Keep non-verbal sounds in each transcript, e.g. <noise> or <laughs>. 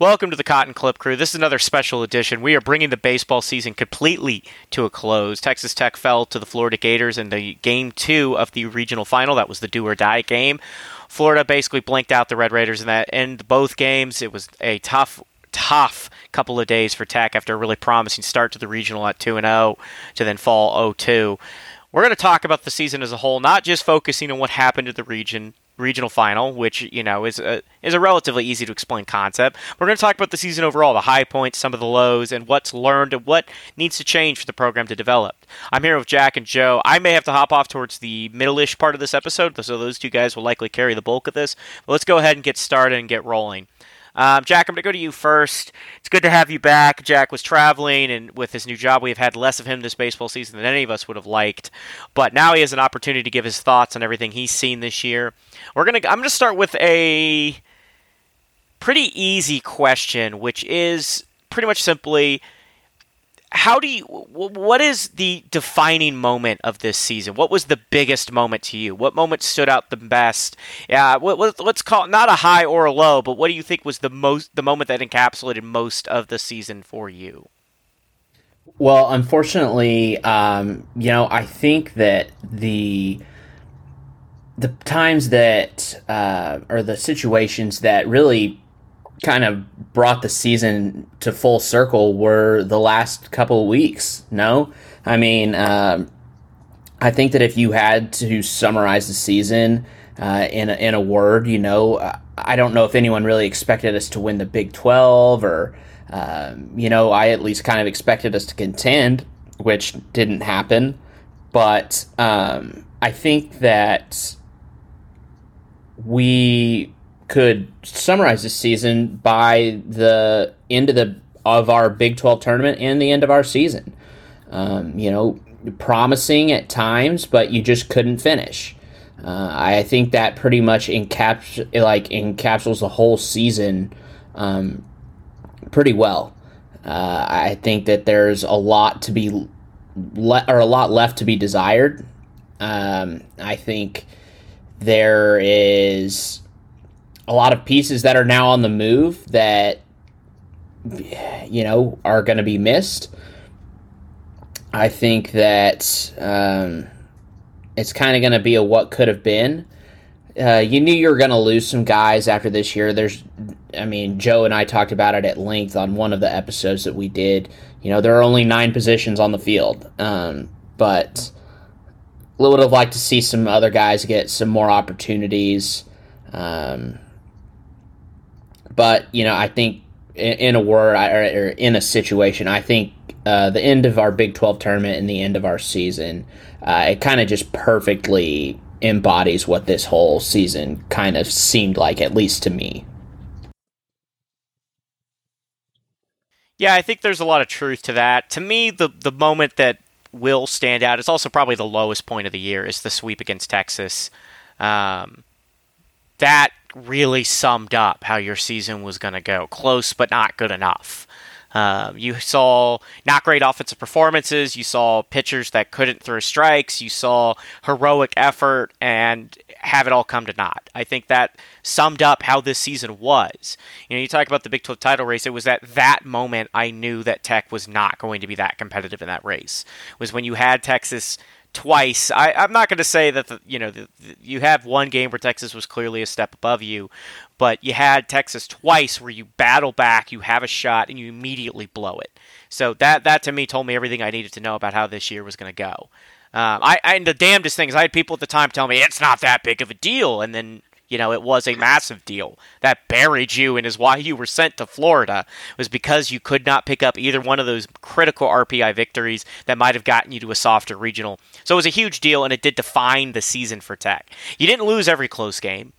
Welcome to the Cotton Clip Crew. This is another special edition. We are bringing the baseball season completely to a close. Texas Tech fell to the Florida Gators in the game two of the regional final. That was the do or die game. Florida basically blinked out the Red Raiders in that in both games. It was a tough tough couple of days for Tech after a really promising start to the regional at 2 and 0 to then fall 0-2. We're going to talk about the season as a whole, not just focusing on what happened to the region regional final, which you know is a is a relatively easy to explain concept. We're going to talk about the season overall, the high points, some of the lows, and what's learned and what needs to change for the program to develop. I'm here with Jack and Joe. I may have to hop off towards the middle-ish part of this episode, so those two guys will likely carry the bulk of this. But let's go ahead and get started and get rolling. Um, Jack, I'm going to go to you first. It's good to have you back. Jack was traveling, and with his new job, we've had less of him this baseball season than any of us would have liked. But now he has an opportunity to give his thoughts on everything he's seen this year. We're gonna. I'm going to start with a pretty easy question, which is pretty much simply how do you what is the defining moment of this season? What was the biggest moment to you? What moment stood out the best? Yeah let's call it not a high or a low but what do you think was the most the moment that encapsulated most of the season for you? Well unfortunately um, you know i think that the the times that uh, or the situations that really kind of brought the season to full circle were the last couple weeks. No, I mean, um, I think that if you had to summarize the season uh, in a, in a word, you know, I don't know if anyone really expected us to win the Big Twelve, or um, you know, I at least kind of expected us to contend, which didn't happen. But um, I think that we could summarize this season by the end of the of our Big 12 tournament and the end of our season. Um, you know, promising at times, but you just couldn't finish. Uh, I think that pretty much encaps like encapsulates the whole season um, pretty well. Uh, I think that there's a lot to be le- or a lot left to be desired. Um, I think there is a lot of pieces that are now on the move that you know are going to be missed. I think that um, it's kind of going to be a what could have been. Uh, you knew you were going to lose some guys after this year. There's, I mean, Joe and I talked about it at length on one of the episodes that we did. You know, there are only nine positions on the field, um, but would have liked to see some other guys get some more opportunities. Um, but you know, I think in, a word or, in a situation, I think uh, the end of our Big Twelve tournament and the end of our season, uh, it kind of just perfectly embodies what this whole season kind of seemed like, at least to me. Yeah, I think there's a lot of truth to that. To me, the the moment that will stand out, is also probably the lowest point of the year, is the sweep against Texas. Um, that really summed up how your season was going to go. Close, but not good enough. Um, you saw not great offensive performances. You saw pitchers that couldn't throw strikes. You saw heroic effort and have it all come to naught. I think that summed up how this season was. You know, you talk about the Big 12 title race. It was at that moment I knew that Tech was not going to be that competitive in that race. It was when you had Texas twice. I, am not going to say that the, you know the, the, you have one game where Texas was clearly a step above you, but you had Texas twice where you battle back, you have a shot, and you immediately blow it. So that that to me told me everything I needed to know about how this year was going to go. Um, I, I and the damnedest thing is I had people at the time tell me it's not that big of a deal, and then you know, it was a massive deal that buried you and is why you were sent to Florida was because you could not pick up either one of those critical RPI victories that might have gotten you to a softer regional. So it was a huge deal and it did define the season for Tech. You didn't lose every close game,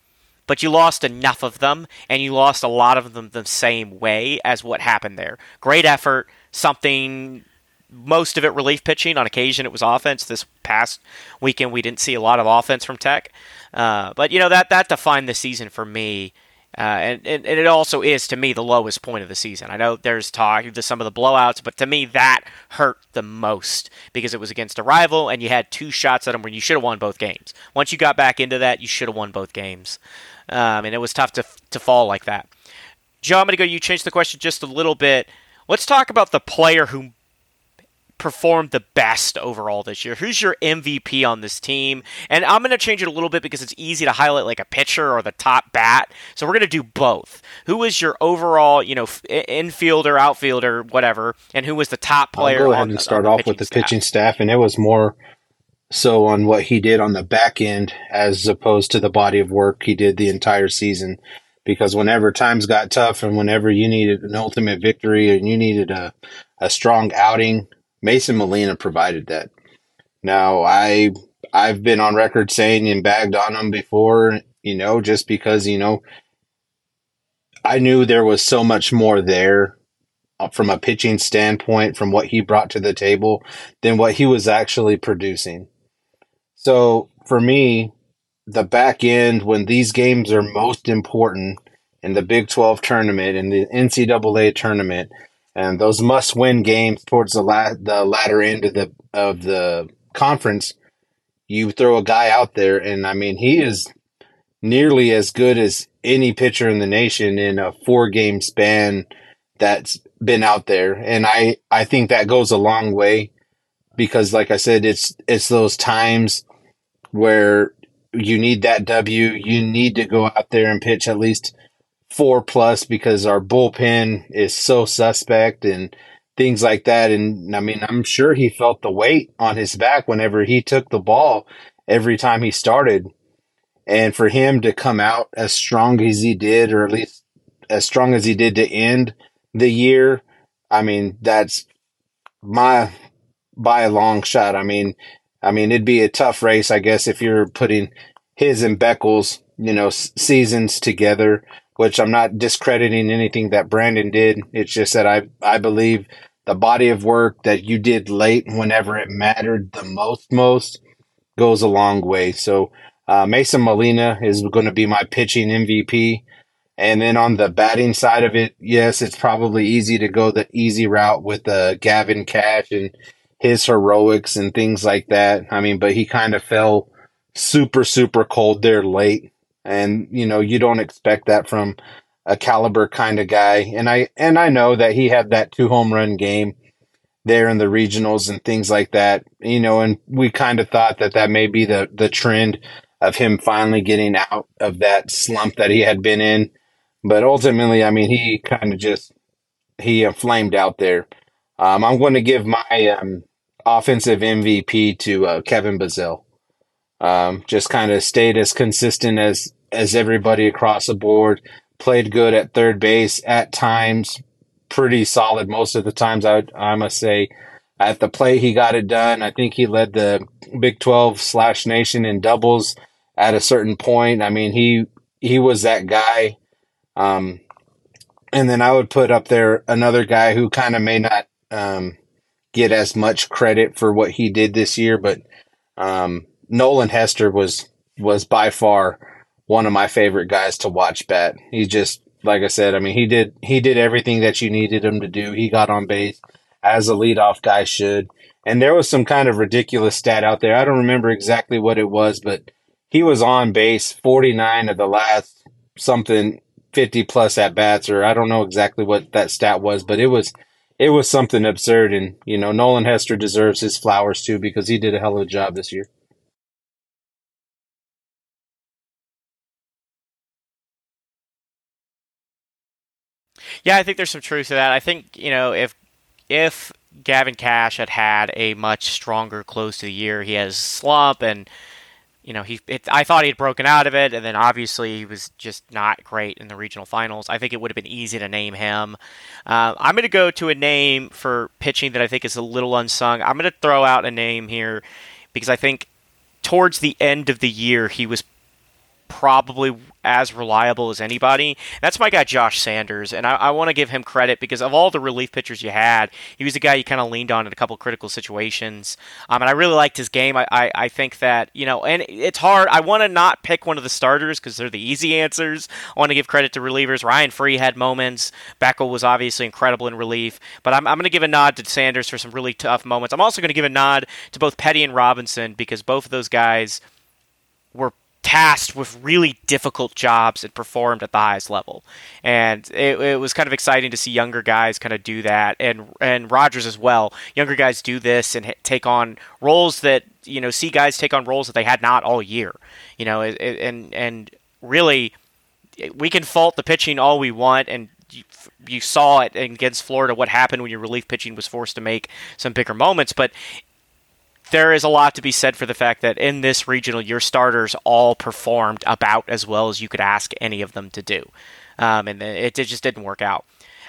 but you lost enough of them and you lost a lot of them the same way as what happened there. Great effort, something most of it relief pitching. On occasion, it was offense. This past weekend, we didn't see a lot of offense from Tech. Uh, but you know that that defined the season for me. Uh, and, and, and, it also is to me the lowest point of the season. I know there's talk of some of the blowouts, but to me that hurt the most because it was against a rival and you had two shots at them where you should have won both games. Once you got back into that, you should have won both games, um, and it was tough to to fall like that. Joe, I'm going to go. You change the question just a little bit. Let's talk about the player who performed the best overall this year? Who's your MVP on this team? And I'm going to change it a little bit because it's easy to highlight like a pitcher or the top bat. So we're going to do both. Who was your overall, you know, infielder, outfielder, whatever, and who was the top player? I'll go ahead and start off with the staff. pitching staff, and it was more so on what he did on the back end as opposed to the body of work he did the entire season. Because whenever times got tough and whenever you needed an ultimate victory and you needed a, a strong outing, Mason Molina provided that. Now, I I've been on record saying and bagged on him before, you know, just because you know I knew there was so much more there uh, from a pitching standpoint from what he brought to the table than what he was actually producing. So for me, the back end when these games are most important in the Big 12 tournament and the NCAA tournament, and those must-win games towards the la- the latter end of the of the conference, you throw a guy out there, and I mean he is nearly as good as any pitcher in the nation in a four-game span that's been out there, and I I think that goes a long way because, like I said, it's it's those times where you need that W, you need to go out there and pitch at least four plus because our bullpen is so suspect and things like that. And I mean, I'm sure he felt the weight on his back whenever he took the ball every time he started. And for him to come out as strong as he did, or at least as strong as he did to end the year, I mean, that's my by a long shot. I mean, I mean, it'd be a tough race, I guess, if you're putting his and Beckles, you know, seasons together which I'm not discrediting anything that Brandon did. It's just that I I believe the body of work that you did late whenever it mattered the most most goes a long way. So uh, Mason Molina is going to be my pitching MVP. And then on the batting side of it, yes, it's probably easy to go the easy route with uh, Gavin Kash and his heroics and things like that. I mean, but he kind of fell super, super cold there late and you know you don't expect that from a caliber kind of guy. And I and I know that he had that two home run game there in the regionals and things like that. You know, and we kind of thought that that may be the the trend of him finally getting out of that slump that he had been in. But ultimately, I mean, he kind of just he flamed out there. Um, I'm going to give my um, offensive MVP to uh, Kevin Bazzell. Um, just kind of stayed as consistent as as everybody across the board. Played good at third base at times, pretty solid most of the times. I I must say, at the plate he got it done. I think he led the Big Twelve slash Nation in doubles at a certain point. I mean he he was that guy. Um, and then I would put up there another guy who kind of may not um, get as much credit for what he did this year, but um, Nolan Hester was was by far one of my favorite guys to watch bat. He just like I said, I mean he did he did everything that you needed him to do. He got on base as a leadoff guy should. And there was some kind of ridiculous stat out there. I don't remember exactly what it was, but he was on base 49 of the last something 50 plus at bats or I don't know exactly what that stat was, but it was it was something absurd and you know Nolan Hester deserves his flowers too because he did a hell of a job this year. Yeah, I think there's some truth to that. I think you know if if Gavin Kash had had a much stronger close to the year, he has slump and you know he it, I thought he had broken out of it, and then obviously he was just not great in the regional finals. I think it would have been easy to name him. Uh, I'm going to go to a name for pitching that I think is a little unsung. I'm going to throw out a name here because I think towards the end of the year he was probably as reliable as anybody. That's my guy, Josh Sanders, and I, I want to give him credit because of all the relief pitchers you had, he was a guy you kind of leaned on in a couple critical situations. Um, and I really liked his game. I, I, I think that you know, and it's hard. I want to not pick one of the starters because they're the easy answers. I want to give credit to relievers. Ryan Free had moments. Beckel was obviously incredible in relief, but I'm, I'm going to give a nod to Sanders for some really tough moments. I'm also going to give a nod to both Petty and Robinson because both of those guys were tasked with really difficult jobs and performed at the highest level. And it, it, was kind of exciting to see younger guys kind of do that, and and Rodgers as well. Younger guys do this and take on roles that you know see guys take on roles that they had not all year. You know, and and really, we can fault the pitching all we want, and you, you saw it against Florida what happened when your relief pitching was forced to make some bigger moments, but there is a lot to be said for the fact that in this regional, your starters all performed about as well as you could ask any of them to do. Um, and it, it just didn't work out.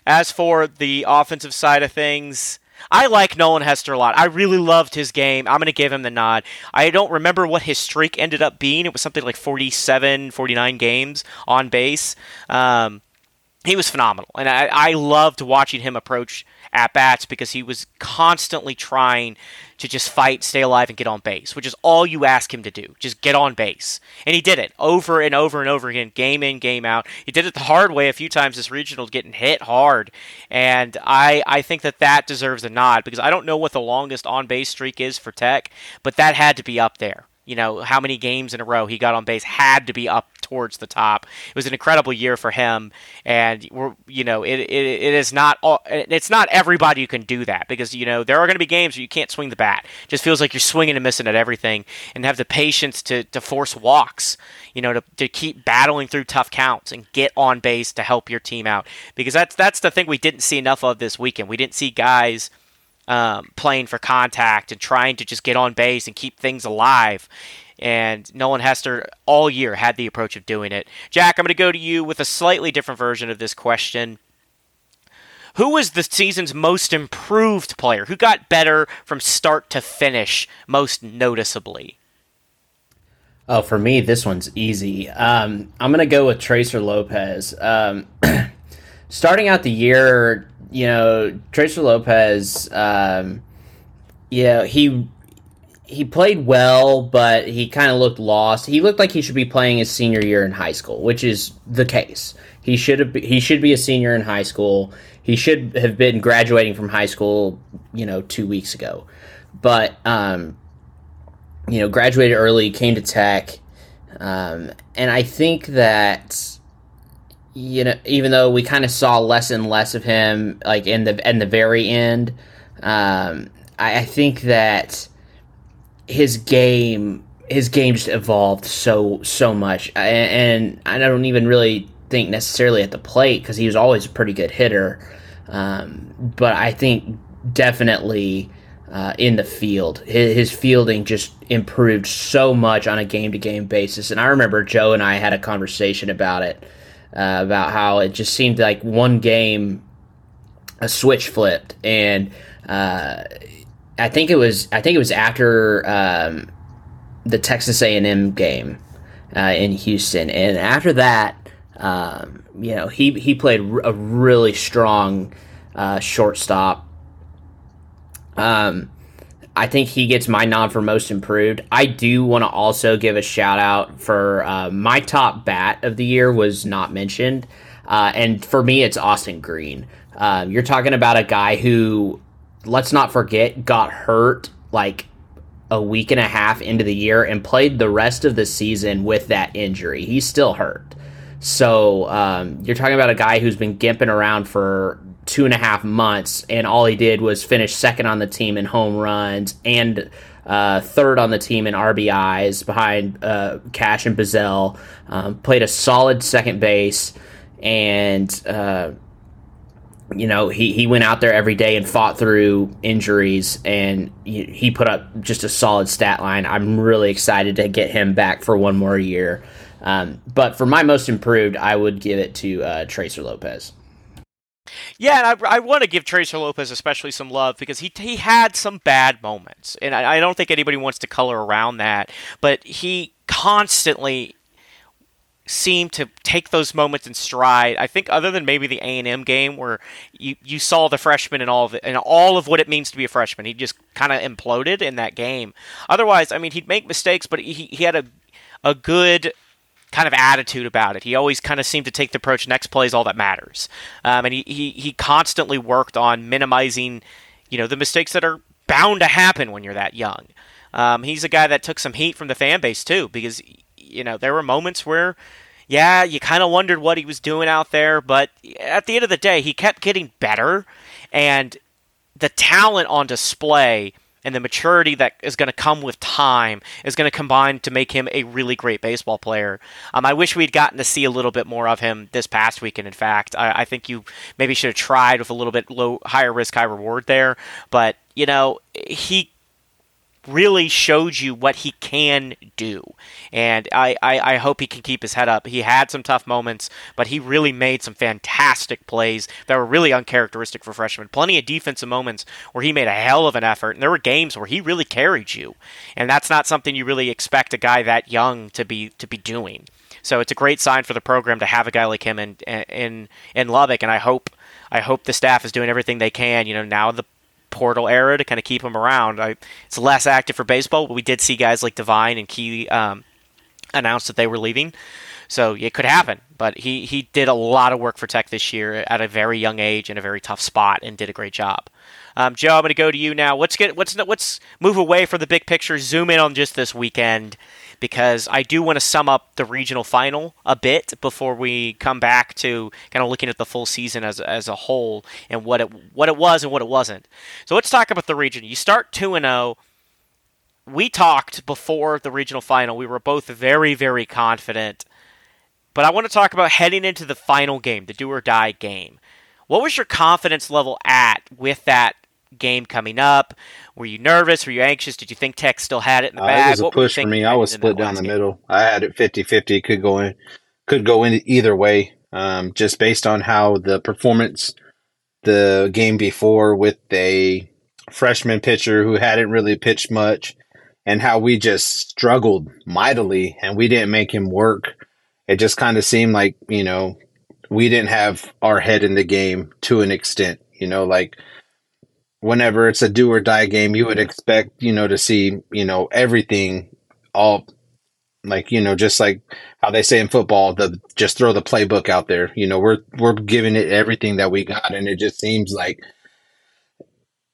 As for the offensive side of things, I like Nolan Hester a lot. I really loved his game. I'm going to give him the nod. I don't remember what his streak ended up being. It was something like 47, 49 games on base. Um, he was phenomenal. And I, I loved watching him approach at bats because he was constantly trying to just fight, stay alive, and get on base, which is all you ask him to do. Just get on base. And he did it over and over and over again, game in, game out. He did it the hard way a few times this regional, getting hit hard. And I, I think that that deserves a nod because I don't know what the longest on base streak is for Tech, but that had to be up there you know how many games in a row he got on base had to be up towards the top. It was an incredible year for him, and we're you know it, it, it is not all, it's not everybody who can do that because you know there are going to be games where you can't swing the bat. It just feels like you're swinging and missing at everything, and have the patience to to force walks. You know to to keep battling through tough counts and get on base to help your team out because that's that's the thing we didn't see enough of this weekend. We didn't see guys um, playing for contact and trying to just get on base and keep things alive. And Nolan Hester all year had the approach of doing it. Jack, I'm going to go to you with a slightly different version of this question. Who was the season's most improved player? Who got better from start to finish most noticeably? Oh, for me, this one's easy. Um, I'm going to go with Tracer Lopez. Um, <clears throat> starting out the year, you know, Tracer Lopez, um, you know, he he played well, but he kind of looked lost. He looked like he should be playing his senior year in high school, which is the case. He should have he should be a senior in high school. He should have been graduating from high school, you know, two weeks ago. But um, you know, graduated early, came to Tech, um, and I think that you know, even though we kind of saw less and less of him, like in the in the very end, um, I, I think that his game his game just evolved so so much, and, and I don't even really think necessarily at the plate because he was always a pretty good hitter, um, but I think definitely. Uh, in the field. His, his, fielding just improved so much on a game to game basis. And I remember Joe and I had a conversation about it uh, about how it just seemed like one game a switch flipped, and uh, I think it was I think it was after um, the Texas A and M game uh, in Houston, and after that. Um, you know, he, he played a really strong uh, shortstop. Um, I think he gets my nod for most improved. I do want to also give a shout out for uh, my top bat of the year was not mentioned, uh, and for me it's Austin Green. Uh, you're talking about a guy who, let's not forget, got hurt like a week and a half into the year and played the rest of the season with that injury. He's still hurt. So um, you're talking about a guy who's been gimping around for two and a half months, and all he did was finish second on the team in home runs and uh, third on the team in RBIs behind uh, Kash and Bazzell. Um, played a solid second base, and uh, you know he, he went out there every day and fought through injuries, and he, he put up just a solid stat line. I'm really excited to get him back for one more year. Um, but for my most improved, I would give it to uh, Tracer Lopez. Yeah, and I, I want to give Tracer Lopez especially some love because he he had some bad moments, and I, I don't think anybody wants to color around that. But he constantly seemed to take those moments in stride. I think other than maybe the A and M game where you, you saw the freshman and all of it and all of what it means to be a freshman, he just kind of imploded in that game. Otherwise, I mean, he'd make mistakes, but he he had a a good kind of attitude about it. He always kind of seemed to take the approach next play is all that matters. Um, and he, he, he constantly worked on minimizing, you know, the mistakes that are bound to happen when you're that young. Um, he's a guy that took some heat from the fan base too because you know, there were moments where, yeah, you kind of wondered what he was doing out there, but at the end of the day, he kept getting better, and the talent on display and the maturity that is going to come with time is going to combine to make him a really great baseball player. Um, I wish we'd gotten to see a little bit more of him this past weekend. In fact, I, I think you maybe should have tried with a little bit low, higher risk, high reward there. But you know, he really showed you what he can do. And I, I, I, hope he can keep his head up. He had some tough moments, but he really made some fantastic plays that were really uncharacteristic for freshmen. Plenty of defensive moments where he made a hell of an effort, and there were games where he really carried you. And that's not something you really expect a guy that young to be to be doing. So it's a great sign for the program to have a guy like him in in in Lubbock, and I hope I hope the staff is doing everything they can. You know, now the portal era to kind of keep him around. I, it's less active for baseball, but we did see guys like Divine and Key um, announce that they were leaving. So it could happen, but he, he did a lot of work for Tech this year at a very young age in a very tough spot and did a great job. Um, Joe, I'm going to go to you now. Let's get let's let's move away from the big picture, zoom in on just this weekend because I do want to sum up the regional final a bit before we come back to kind of looking at the full season as, as a whole and what it what it was and what it wasn't. So let's talk about the region. You start 2 and 0. We talked before the regional final. We were both very very confident. But I want to talk about heading into the final game, the do or die game. What was your confidence level at with that game coming up? Were you nervous? Were you anxious? Did you think Tech still had it in the uh, bag? It was a what push for me. I was split down the game? middle. I had it 50-50. Could go in, could go in either way. Um, just based on how the performance the game before with a freshman pitcher who hadn't really pitched much and how we just struggled mightily and we didn't make him work. It just kind of seemed like, you know, we didn't have our head in the game to an extent, you know, like whenever it's a do or die game, you would expect, you know, to see, you know, everything all like, you know, just like how they say in football, the just throw the playbook out there. You know, we're we're giving it everything that we got and it just seems like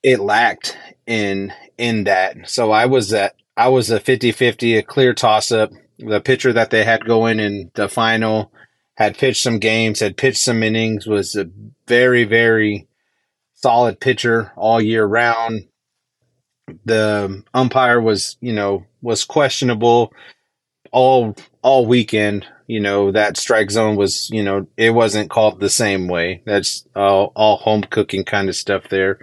it lacked in in that. So I was at I was a 50-50, a clear toss up. The pitcher that they had going in the final had pitched some games, had pitched some innings, was a very, very solid pitcher all year round. The umpire was, you know, was questionable all all weekend. You know that strike zone was, you know, it wasn't called the same way. That's all, all home cooking kind of stuff there.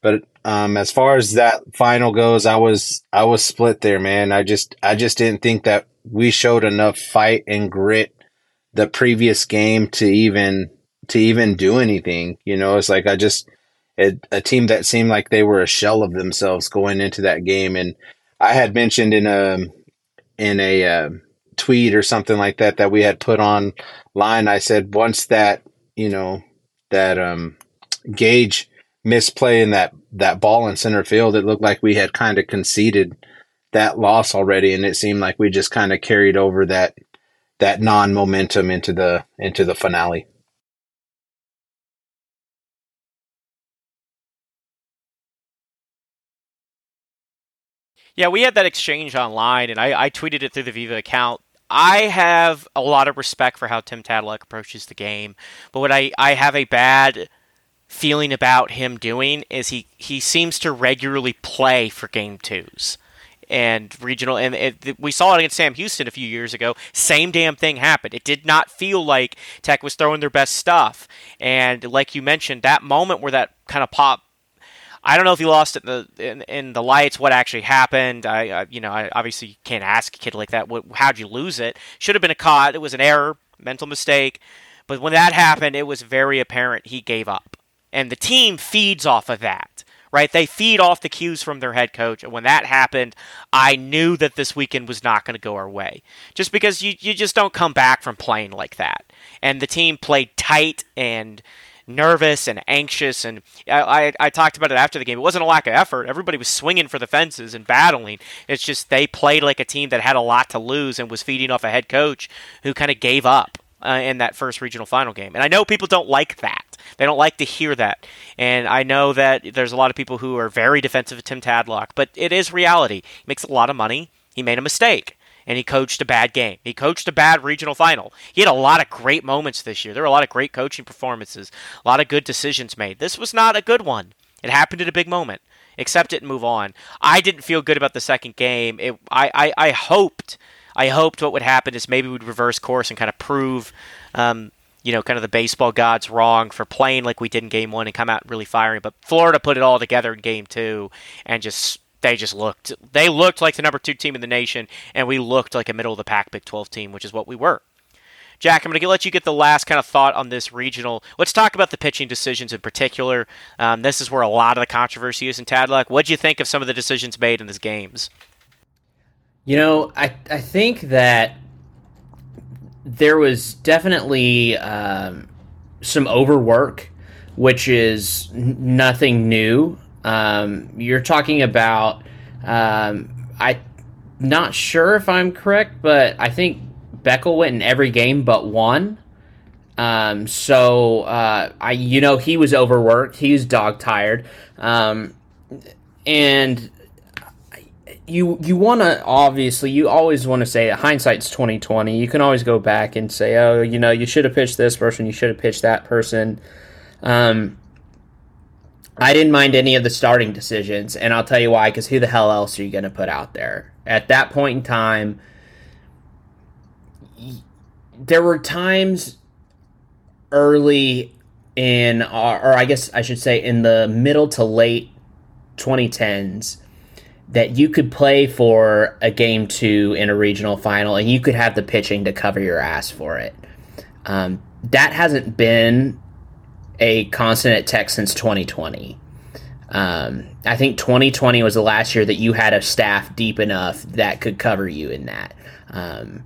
But um, as far as that final goes, I was I was split there, man. I just I just didn't think that we showed enough fight and grit the previous game to even to even do anything. You know, it's like I just a, a team that seemed like they were a shell of themselves going into that game. And I had mentioned in a in a uh, tweet or something like that that we had put online. I said once that you know that um, Gage misplaying that that ball in center field, it looked like we had kind of conceded that loss already, and it seemed like we just kind of carried over that that non momentum into the into the finale. Yeah, we had that exchange online, and I, I tweeted it through the Viva account. I have a lot of respect for how Tim Tadlock approaches the game, but what I, I have a bad feeling about him doing is he, he seems to regularly play for game twos and regional and it, we saw it against Sam Houston a few years ago. Same damn thing happened. It did not feel like Tech was throwing their best stuff, and like you mentioned, that moment where that kind of pop I don't know if he lost it in the in, in the lights. What actually happened? I, I you know I obviously can't ask a kid like that. What, how'd you lose it? Should have been a caught. It was an error, mental mistake. But when that happened, it was very apparent he gave up, and the team feeds off of that. Right? They feed off the cues from their head coach. And when that happened, I knew that this weekend was not going to go our way. Just because you, you just don't come back from playing like that. And the team played tight and nervous and anxious. And I, I, I, talked about it after the game. It wasn't a lack of effort. Everybody was swinging for the fences and battling. It's just they played like a team that had a lot to lose and was feeding off a head coach who kind of gave up. Uh, in that first regional final game. And I know people don't like that. They don't like to hear that. And I know that there's a lot of people who are very defensive of Tim Tadlock, but it is reality. He makes a lot of money. He made a mistake and he coached a bad game. He coached a bad regional final. He had a lot of great moments this year. There were a lot of great coaching performances, a lot of good decisions made. This was not a good one. It happened at a big moment. Accept it and move on. I didn't feel good about the second game. It, I, I, I hoped, I hoped what would happen is maybe we'd reverse course and kind of prove, um, you know, kind of the baseball gods wrong for playing like we did in game one and come out really firing. But Florida put it all together in game two and just they just looked they looked like the number two team in the nation, and we looked like a middle of the pack Big 12 team, which is what we were. Jack, I'm going to let you get the last kind of thought on this regional. Let's talk about the pitching decisions in particular. Um, this is where a lot of the controversy is in Tadlock. What do you think of some of the decisions made in these games? You know, I I think that there was definitely um, some overwork, which is nothing new. Um, you're talking about, um, I'm not sure if I'm correct, but I think Beckel went in every game but one. Um, so uh, I, you know, he was overworked. He was dog tired, um, and you you want to obviously you always want to say hindsight's twenty twenty. You can always go back and say, oh, you know, you should have pitched this person. You should have pitched that person. Um, I didn't mind any of the starting decisions, and I'll tell you why. Because who the hell else are you going to put out there at that point in time? There were times early in, our, or I guess I should say, in the middle to late 2010s, that you could play for a game two in a regional final, and you could have the pitching to cover your ass for it. Um, that hasn't been a constant at Tech since 2020. Um, I think 2020 was the last year that you had a staff deep enough that could cover you in that. Um,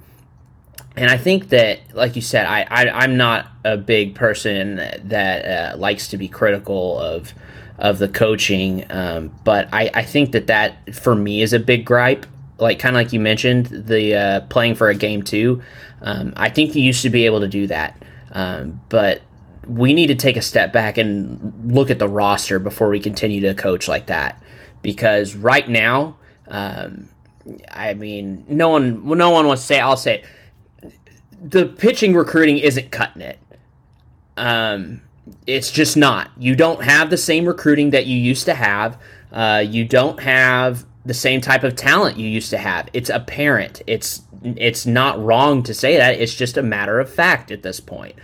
and I think that, like you said, I, I am not a big person that uh, likes to be critical of of the coaching, um, but I, I think that that for me is a big gripe. Like kind of like you mentioned, the uh, playing for a game two. Um, I think you used to be able to do that, um, but we need to take a step back and look at the roster before we continue to coach like that. Because right now, um, I mean, no one, no one wants to say. I'll say, it, the pitching recruiting isn't cutting it. Um, it's just not. You don't have the same recruiting that you used to have. Uh, you don't have the same type of talent you used to have. It's apparent. It's it's not wrong to say that. It's just a matter of fact at this point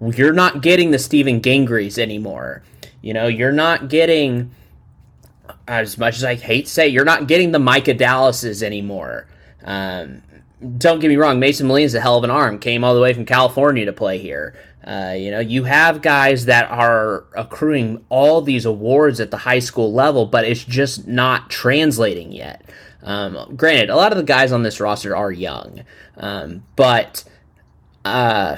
you're not getting the Stephen Gingerys anymore. You know, you're not getting as much as I hate to say, you're not getting the Micah Dallases anymore. Um, don't get me wrong, Mason is a hell of an arm. Came all the way from California to play here. Uh, you know, you have guys that are accruing all these awards at the high school level, but it's just not translating yet. Um, granted, a lot of the guys on this roster are young, um, but uh,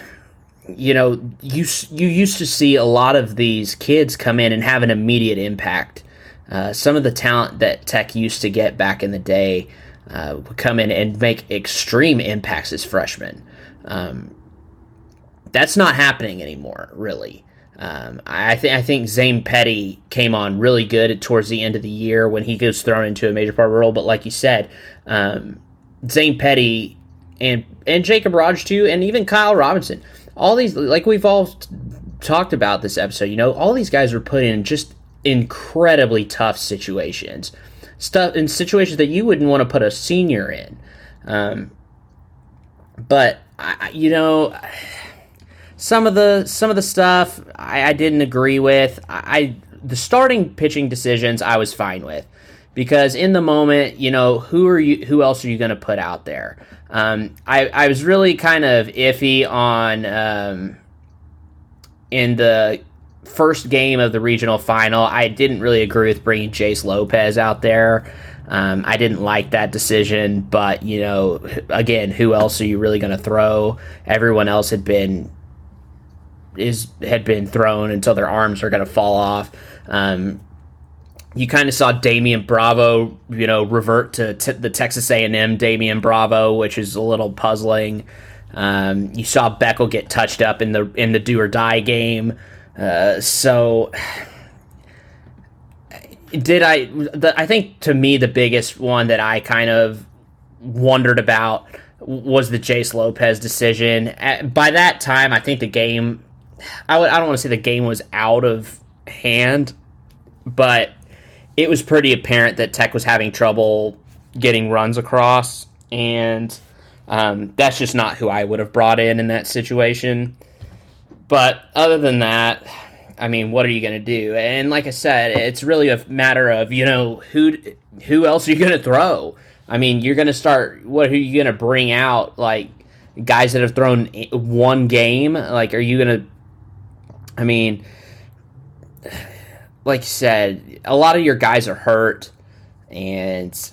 you know, you you used to see a lot of these kids come in and have an immediate impact. Uh, some of the talent that Tech used to get back in the day uh, would come in and make extreme impacts as freshmen. Um, that's not happening anymore, really. Um, I think I think Zane Petty came on really good towards the end of the year when he was thrown into a major part role. But like you said, um, Zane Petty and and Jacob Raj too, and even Kyle Robinson all these like we've all talked about this episode you know all these guys were put in just incredibly tough situations. Stuff in situations that you wouldn't want to put a senior in. Um, but I, you know some of the some of the stuff I, I didn't agree with. I, I the starting pitching decisions I was fine with because in the moment, you know, who are you? Who else are you going to put out there? Um, I I was really kind of iffy on um, in the first game of the regional final. I didn't really agree with bringing Jace Lopez out there. Um, I didn't like that decision, but you know, again, who else are you really going to throw? Everyone else had been is had been thrown until their arms are going to fall off. Um, you kind of saw Damian Bravo, you know, revert to t- the Texas A&M Damian Bravo, which is a little puzzling. Um, you saw Beckel get touched up in the in the do or die game. Uh, so, <sighs> did I? The, I think to me the biggest one that I kind of wondered about was the Jace Lopez decision. By that time, I think the game, I w- I don't want to say the game was out of hand, but it was pretty apparent that Tech was having trouble getting runs across, and um, that's just not who I would have brought in in that situation. But other than that, I mean, what are you going to do? And like I said, it's really a matter of you know who who else are you going to throw. I mean, you're going to start. What are you going to bring out? Like guys that have thrown one game. Like, are you going to? I mean, like you said, a lot of your guys are hurt, and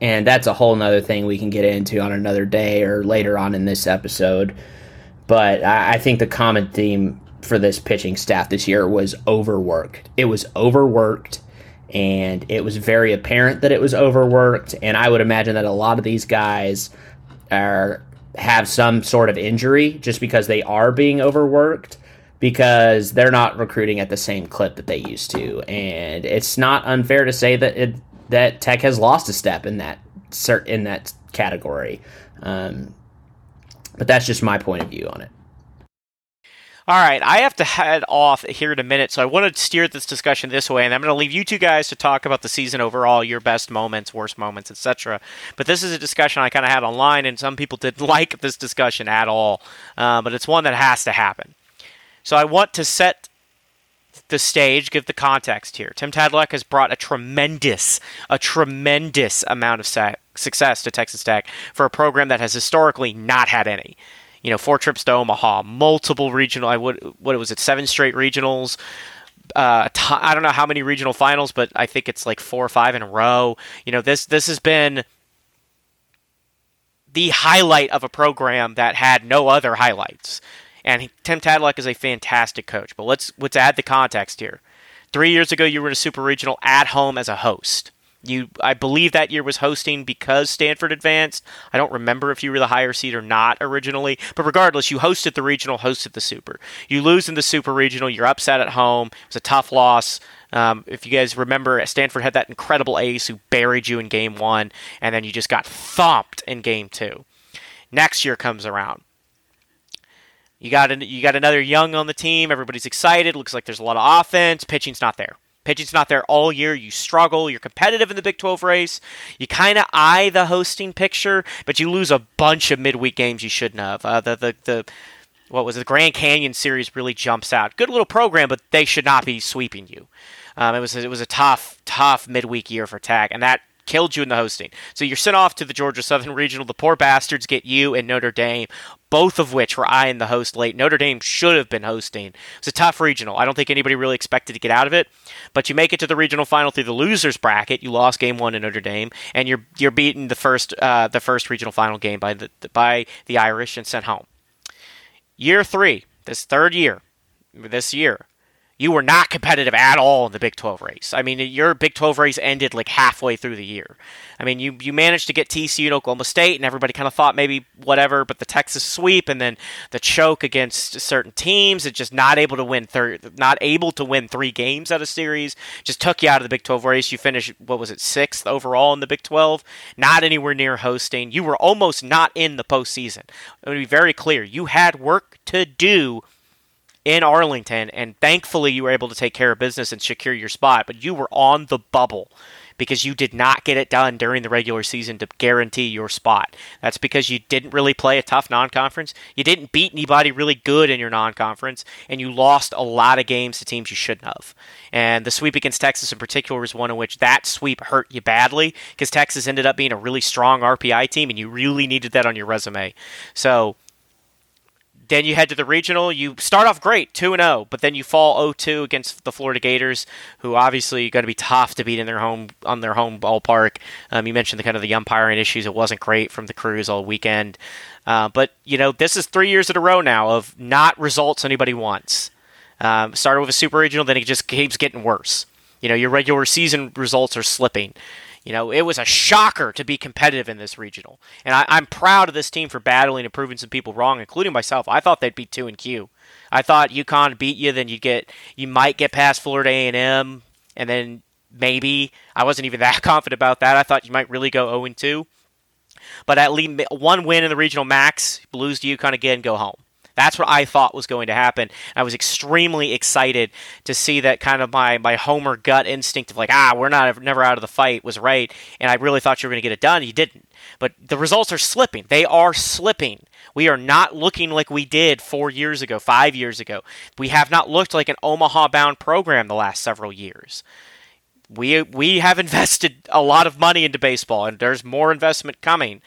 and that's a whole nother thing we can get into on another day or later on in this episode. But I, I think the common theme for this pitching staff this year was overworked. It was overworked and it was very apparent that it was overworked and I would imagine that a lot of these guys are have some sort of injury just because they are being overworked because they're not recruiting at the same clip that they used to and it's not unfair to say that it, that Tech has lost a step in that cert in that category um, but that's just my point of view on it all right, I have to head off here in a minute, so I want to steer this discussion this way, and I'm going to leave you two guys to talk about the season overall, your best moments, worst moments, etc. But this is a discussion I kind of had online, and some people didn't <laughs> like this discussion at all, uh, but it's one that has to happen. So I want to set the stage, give the context here. Tim Tadlock has brought a tremendous, a tremendous amount of success to Texas Tech for a program that has historically not had any you know, four trips to Omaha, multiple regional. I would what was it, seven straight regionals. Uh, t- I don't know how many regional finals, but I think it's like four or five in a row. You know, this this has been the highlight of a program that had no other highlights. And Tim Tadlock is a fantastic coach. But let's let's add the context here. Three years ago, you were in a super regional at home as a host. You, I believe that year was hosting because Stanford advanced. I don't remember if you were the higher seed or not originally, but regardless, you hosted the regional, hosted the super. You lose in the super regional, you're upset at home. It was a tough loss. Um, if you guys remember, Stanford had that incredible ace who buried you in game one, and then you just got thumped in game two. Next year comes around. You got an, you got another young on the team. Everybody's excited. Looks like there's a lot of offense. Pitching's not there. Pitching's not there all year. You struggle. You're competitive in the Big 12 race. You kind of eye the hosting picture, but you lose a bunch of midweek games you shouldn't have. Uh, the, the, the, what was it? The Grand Canyon series really jumps out. Good little program, but they should not be sweeping you. Um, it was it was a tough tough midweek year for Tech, and that killed you in the hosting. So you're sent off to the Georgia Southern Regional. The poor bastards get you and Notre Dame, both of which were eyeing the host late. Notre Dame should have been hosting. It was a tough regional. I don't think anybody really expected to get out of it, but you make it to the regional final through the losers bracket. You lost game one in Notre Dame, and you're you're beaten the first uh, the first regional final game by the by the Irish and sent home. Year three, this third year, this year, you were not competitive at all in the Big 12 race. I mean, your Big 12 race ended like halfway through the year. I mean, you, you managed to get TCU and Oklahoma State, and everybody kind of thought maybe whatever, but the Texas sweep and then the choke against certain teams and just not able to win third, not able to win three games out of series just took you out of the Big 12 race. You finished what was it sixth overall in the Big 12, not anywhere near hosting. You were almost not in the postseason. Let me be very clear. You had work to do in Arlington, and thankfully you were able to take care of business and secure your spot. But you were on the bubble because you did not get it done during the regular season to guarantee your spot. That's because you didn't really play a tough non conference. You didn't beat anybody really good in your non conference, and you lost a lot of games to teams you shouldn't have. And the sweep against Texas in particular was one in which that sweep hurt you badly because Texas ended up being a really strong RPI team, and you really needed that on your resume. So then you head to the regional. You start off great, 2 0, but then you fall 0-2 against the Florida Gators, who obviously are going to be tough to beat in their home on their home ballpark. Um, you mentioned the kind of the umpiring issues. It wasn't great from the Crews all weekend. Uh, but, you know, this is three years in a row now of not results anybody wants. Um, started with a super regional, then it just keeps getting worse. You know, your regular season results are slipping. You know, it was a shocker to be competitive in this regional, and I, am proud of this team for battling and proving some people wrong, including myself. I thought they'd be two and Q. I thought UConn beat you, then you get you might get past Florida A and M, and then maybe. I wasn't even <laughs> that confident about that. I thought you might really go 0 2. But at least one win in the regional max, lose to UConn again, go home. That's what I thought was going to happen. I was extremely excited to see that kind of my, my homer gut instinct of like, ah, we're not never out of the fight was right. And I really thought you were going to get it done. You didn't. But the results are slipping. They are slipping. We are not looking like we did four years ago, five years ago. We have not looked like an Omaha bound program the last several years we we have invested a lot of money into baseball, and there's more investment coming.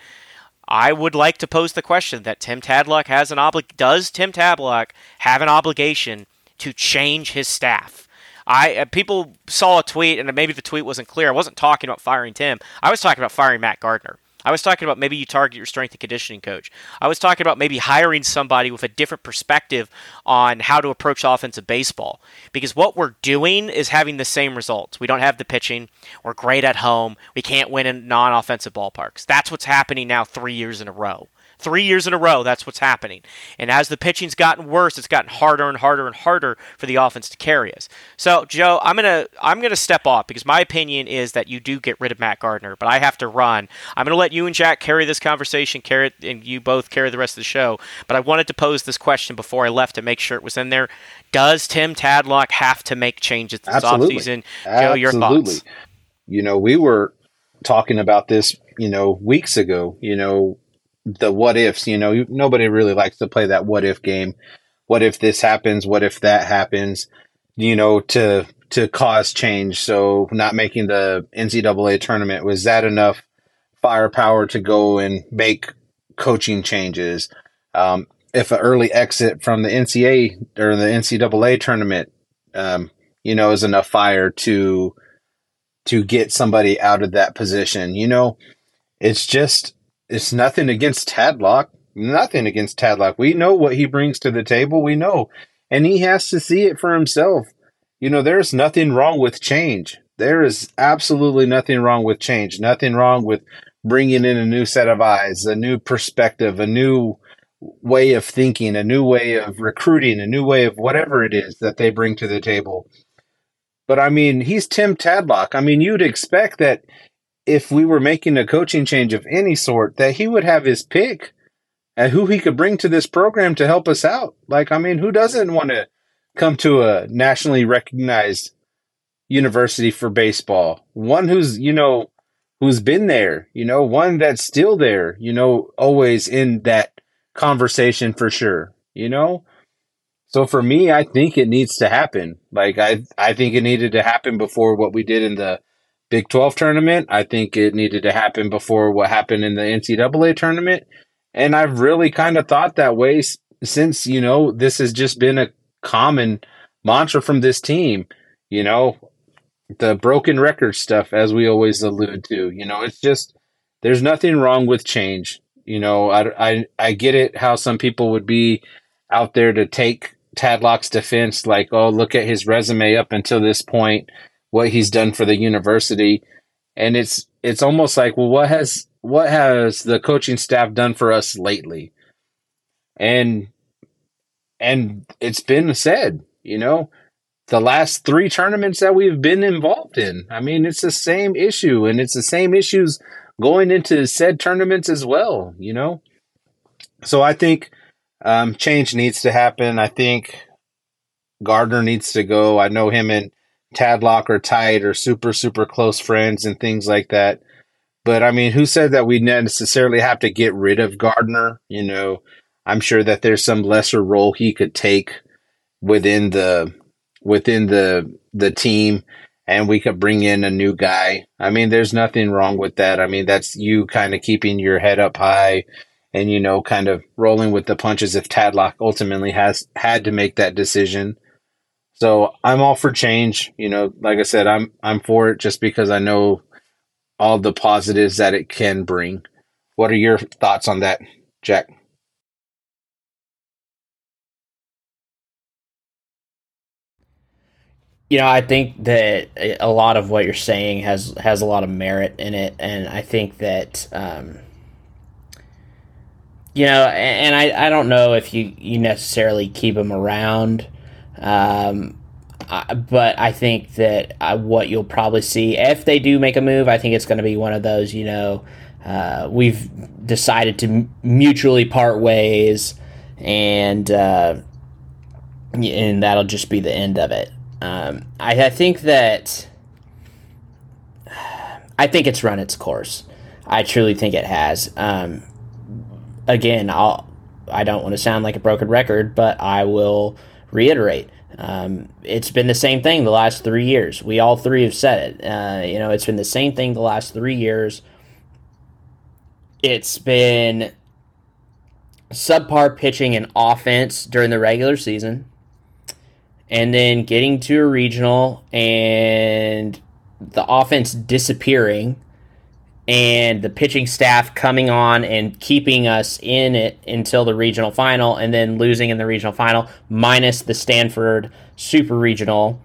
I would like to pose the question that Tim Tadlock has an oblig. Does Tim Tadlock have an obligation to change his staff? I uh, people saw a tweet, and maybe the tweet wasn't clear. I wasn't talking about firing Tim. I was talking about firing Matt Gardner. I was talking about maybe you target your strength and conditioning coach. I was talking about maybe hiring somebody with a different perspective on how to approach offensive baseball. Because what we're doing is having the same results. We don't have the pitching. We're great at home. We can't win in non offensive ballparks. That's what's happening now three years in a row. Three years in a row, that's what's happening. And as the pitching's gotten worse, it's gotten harder and harder and harder for the offense to carry us. So, Joe, I'm gonna I'm gonna step off because my opinion is that you do get rid of Matt Gardner, but I have to run. I'm gonna let you and Jack carry this conversation, carry it, and you both carry the rest of the show. But I wanted to pose this question before I left to make sure it was in there. Does Tim Tadlock have to make changes this Absolutely. offseason? Joe, your thoughts? You know, we were talking about this, you know, weeks ago. You know, the what ifs. You know, nobody really likes to play that what if game. What if this happens? What if that happens? You know, to to cause change. So not making the NCAA tournament was that enough firepower to go and make coaching changes? Um, if an early exit from the NCAA or the NCAA tournament, um, you know, is enough fire to to get somebody out of that position. You know, it's just it's nothing against Tadlock. Nothing against Tadlock. We know what he brings to the table. We know. And he has to see it for himself. You know, there's nothing wrong with change. There is absolutely nothing wrong with change. Nothing wrong with bringing in a new set of eyes, a new perspective, a new way of thinking, a new way of recruiting, a new way of whatever it is that they bring to the table. But I mean, he's Tim Tadlock. I mean, you'd expect that if we were making a coaching change of any sort, that he would have his pick at who he could bring to this program to help us out. Like, I mean, who doesn't want to come to a nationally recognized university for baseball? One who's, you know, who's been there, you know, one that's still there, you know, always in that conversation for sure, you know? So for me, I think it needs to happen. Like I I think it needed to happen before what we did in the Big 12 tournament. I think it needed to happen before what happened in the NCAA tournament. And I've really kind of thought that way since, you know, this has just been a common mantra from this team. You know, the broken record stuff, as we always allude to. You know, it's just, there's nothing wrong with change. You know, I, I, I get it how some people would be out there to take Tadlock's defense, like, oh, look at his resume up until this point what he's done for the university. And it's it's almost like well what has what has the coaching staff done for us lately? And and it's been said you know the last three tournaments that we've been involved in i mean it's the same issue and it's the same issues going into said tournaments as well you know? So i think um, change needs to happen. I think gardner needs to go. I know him and Tadlock or tight or super, super close friends and things like that. But I mean, who said that we necessarily have to get rid of Gardner? You know, I'm sure that there's some lesser role he could take within the within the the team and we could bring in a new guy. I mean, there's nothing wrong with that. I mean, that's you kind of keeping your head up high and you know, kind of rolling with the punches if Tadlock ultimately has had to make that decision. So I'm all for change. You know, like I said, I'm I'm for it just because I know all the positives that it can bring. What are your thoughts on that, Jack? You know, I think that a lot of what you're saying has has a lot of merit in it, and I think that um, you know, and I, I don't know if you you necessarily keep them around um, uh, but I think that uh, what you'll probably see if they do make a move, I think it's going to be one of those, you know, uh, we've decided to mutually part ways, and uh, and that'll just be the end of it. Um, I, I think that I think it's run its course. I truly think it has. Um, again, I'll I don't want to sound like a broken record, but I will reiterate. Um, it's been the same thing the last three years. We all three have said it. Uh, you know, it's been the same thing the last three years. It's been subpar pitching and offense during the regular season, and then getting to a regional and the offense disappearing and the pitching staff coming on and keeping us in it until the regional final and then losing in the regional final minus the Stanford Super Regional.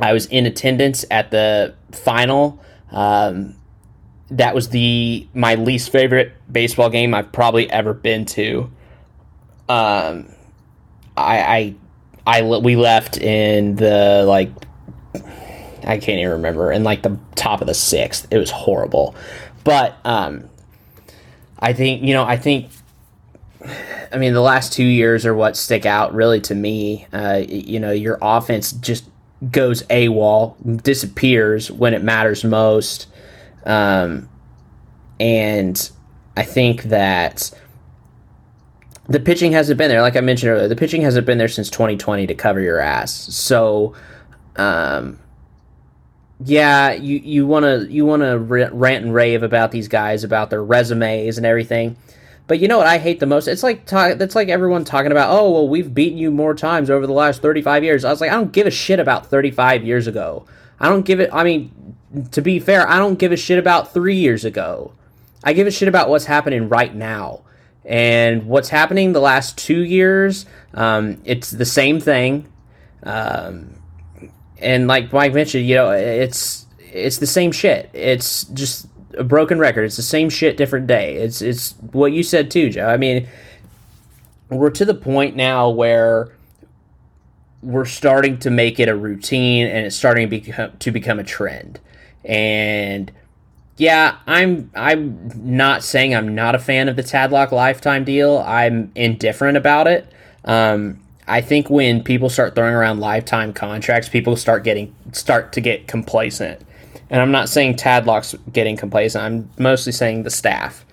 I was in attendance at the final. Um, that was the my least favorite baseball game I've probably ever been to. Um, I, I, I we left in the like I can't even remember, in like the top of the sixth. It was horrible. But um, I think, you know, I think, I mean, the last two years are what stick out really to me. Uh, you know, your offense just goes AWOL, disappears when it matters most. Um, and I think that the pitching hasn't been there. Like I mentioned earlier, the pitching hasn't been there since 2020 to cover your ass. So, um, yeah, you you want to you want to rant and rave about these guys about their resumes and everything. But you know what I hate the most? It's like that's like everyone talking about, "Oh, well, we've beaten you more times over the last 35 years." I was like, "I don't give a shit about 35 years ago. I don't give it I mean, to be fair, I don't give a shit about 3 years ago. I give a shit about what's happening right now. And what's happening the last 2 years, um, it's the same thing. Um, and like Mike mentioned, you know, it's it's the same shit. It's just a broken record. It's the same shit, different day. It's it's what you said too, Joe. I mean, we're to the point now where we're starting to make it a routine, and it's starting to become to become a trend. And yeah, I'm I'm not saying I'm not a fan of the Tadlock lifetime deal. I'm indifferent about it. Um, I think when people start throwing around lifetime contracts, people start getting start to get complacent. And I'm not saying Tadlock's getting complacent. I'm mostly saying the staff.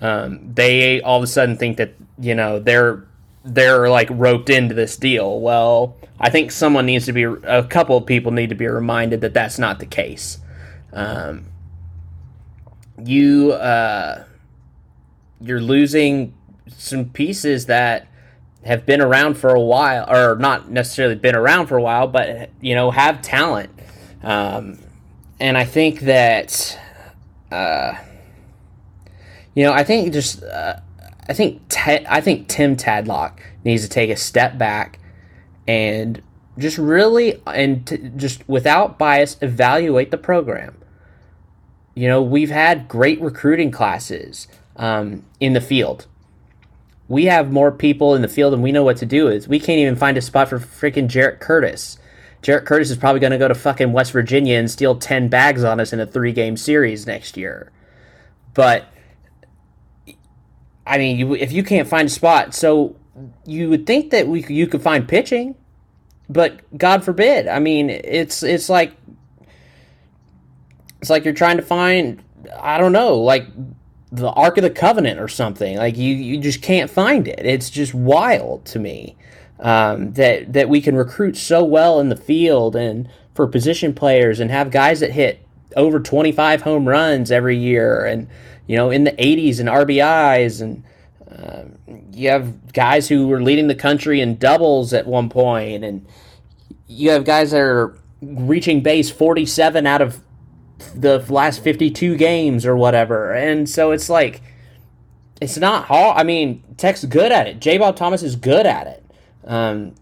Um, they all of a sudden think that you know they're they're like roped into this deal. Well, I think someone needs to be a couple of people need to be reminded that that's not the case. Um, you uh, you're losing some pieces that have been around for a while, or not necessarily been around for a while, but you know have talent. Um, and I think that, uh, you know, I think just, uh, I think te- I think Tim Tadlock needs to take a step back and just really and t- just without bias evaluate the program. You know, we've had great recruiting classes um, in the field we have more people in the field and we know what to do is we can't even find a spot for freaking Jarrett Curtis. Jarrett Curtis is probably going to go to fucking West Virginia and steal 10 bags on us in a three game series next year. But, I mean, you, if you can't find a spot, so you would think that we you could find pitching, but God forbid. I mean, it's it's like it's like you're trying to find I don't know, like the Ark of the Covenant or something. Like you, you just can't find it. It's just wild to me um, that that we can recruit so well in the field and for position players and have guys that hit over 25 home runs every year and you know in the 80s and RBIs and uh, you have guys who were leading the country in doubles at one point and you have guys that are reaching base 47 out of the last 52 games or whatever. And so it's like, it's not hard. I mean, Tech's good at it. J. Bob Thomas is good at it. Um,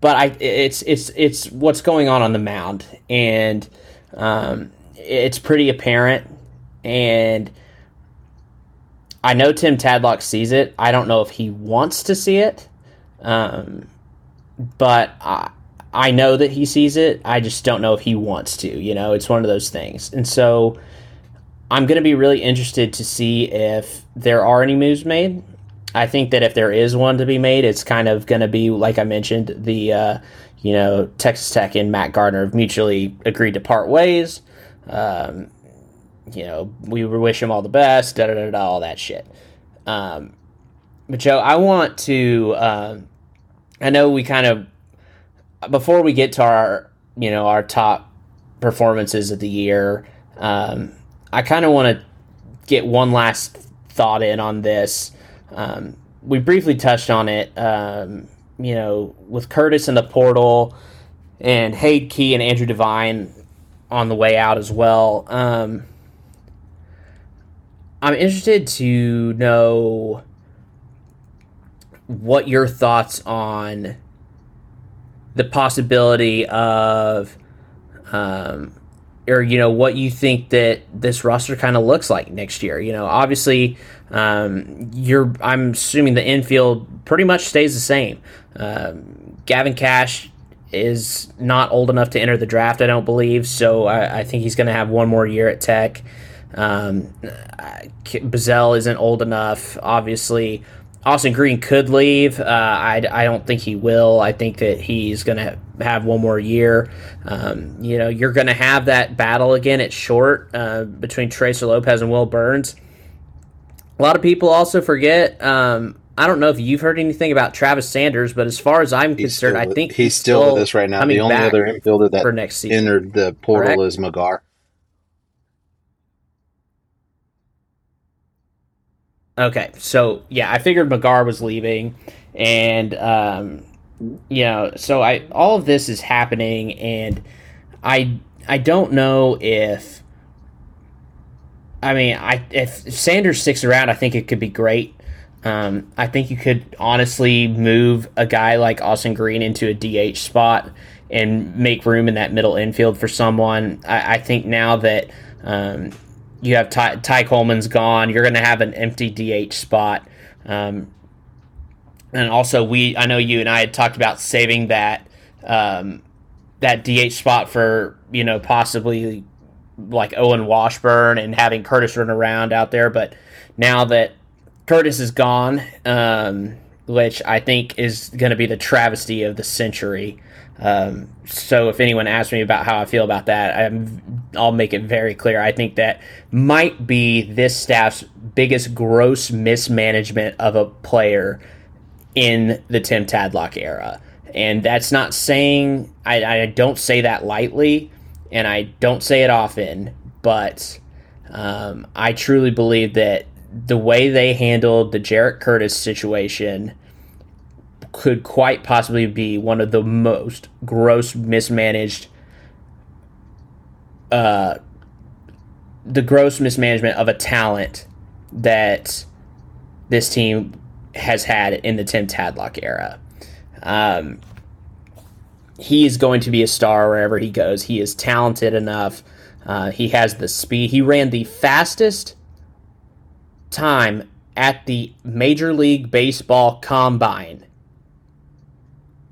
but I, it's it's it's what's going on on the mound, and um, it's pretty apparent. And I know Tim Tadlock sees it. I don't know if he wants to see it. Um, but I, I know that he sees it. I just don't know if he wants to. You know, it's one of those things. And so I'm going to be really interested to see if there are any moves made. I think that if there is one to be made, it's kind of going to be like I mentioned the uh, you know Texas Tech and Matt Gardner have mutually agreed to part ways. Um, you know, we wish him all the best. Da da da da, all that shit. Um, but Joe, I want to. Uh, I know we kind of before we get to our you know our top performances of the year. Um, I kind of want to get one last thought in on this. Um, we briefly touched on it, um, you know, with Curtis in the portal and Hayde Key and Andrew Devine on the way out as well. Um, I'm interested to know what your thoughts on the possibility of um, or you know what you think that this roster kind of looks like next year. You know, obviously, um, you're. I'm assuming the infield pretty much stays the same. Um, Gavin Kash is not old enough to enter the draft, I don't believe. So I, I think he's going to have one more year at Tech. Um, Bazzell isn't old enough, obviously. Austin Green could leave. Uh, I, I don't think he will. I think that he's going to have one more year. Um, you know, you're going to have that battle again at short uh, between Tracer Lopez and Will Burns. A lot of people also forget. Um, I don't know if you've heard anything about Travis Sanders, but as far as I'm he's concerned, I think he's, he's still, still with us right now. The only other infielder that for next season. entered the portal Correct? is Magar. Okay, so yeah, I figured Magar was leaving, and um, you know, so I all of this is happening, and I I don't know if I mean I if Sanders sticks around, I think it could be great. Um, I think you could honestly move a guy like Austin Green into a DH spot and make room in that middle infield for someone. I, I think now that um, you have Ty, Ty Coleman's gone. You're going to have an empty DH spot. Um, and also, we I know you and I had talked about saving that um, that DH spot for you know possibly like Owen Washburn and having Curtis run around out there. But now that Curtis is gone, um, which I think is going to be the travesty of the century. Um, so if anyone asks me about how I feel about that, i will make it very clear. I think that might be this staff's biggest gross mismanagement of a player in the Tim Tadlock era. And that's not saying, I, I don't say that lightly, and I don't say it often, but um, I truly believe that the way they handled the Jarrett Curtis situation – could quite possibly be one of the most gross mismanaged uh the gross mismanagement of a talent that this team has had in the Tim Tadlock era. Um, he is going to be a star wherever he goes. He is talented enough. Uh, he has the speed. He ran the fastest time at the Major League Baseball Combine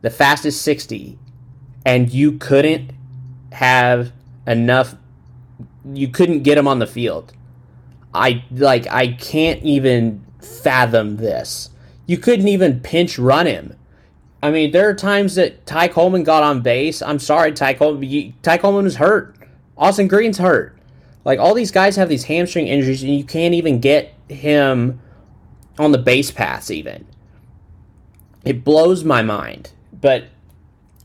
the fastest 60 and you couldn't have enough you couldn't get him on the field. I like i can't even fathom this. You couldn't even pinch run him. I mean there are times that ty coleman got on base. I'm sorry ty coleman ty coleman was hurt. Austin green's hurt. Like all these guys have these hamstring injuries and you can't even get him on the base paths even. It blows my mind but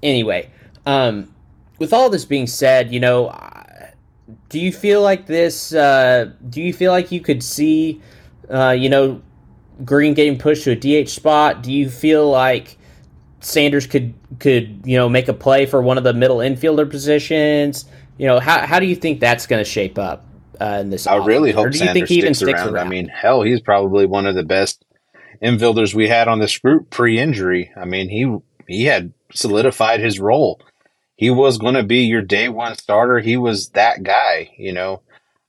anyway, um, with all this being said, you know, do you feel like this? Uh, do you feel like you could see, uh, you know, Green getting pushed to a DH spot? Do you feel like Sanders could could you know make a play for one of the middle infielder positions? You know, how how do you think that's going to shape up uh, in this? I really hope Sanders sticks around. around. I mean, hell, he's probably one of the best infielders we had on this group pre-injury. I mean, he he had solidified his role. He was going to be your day one starter. He was that guy, you know.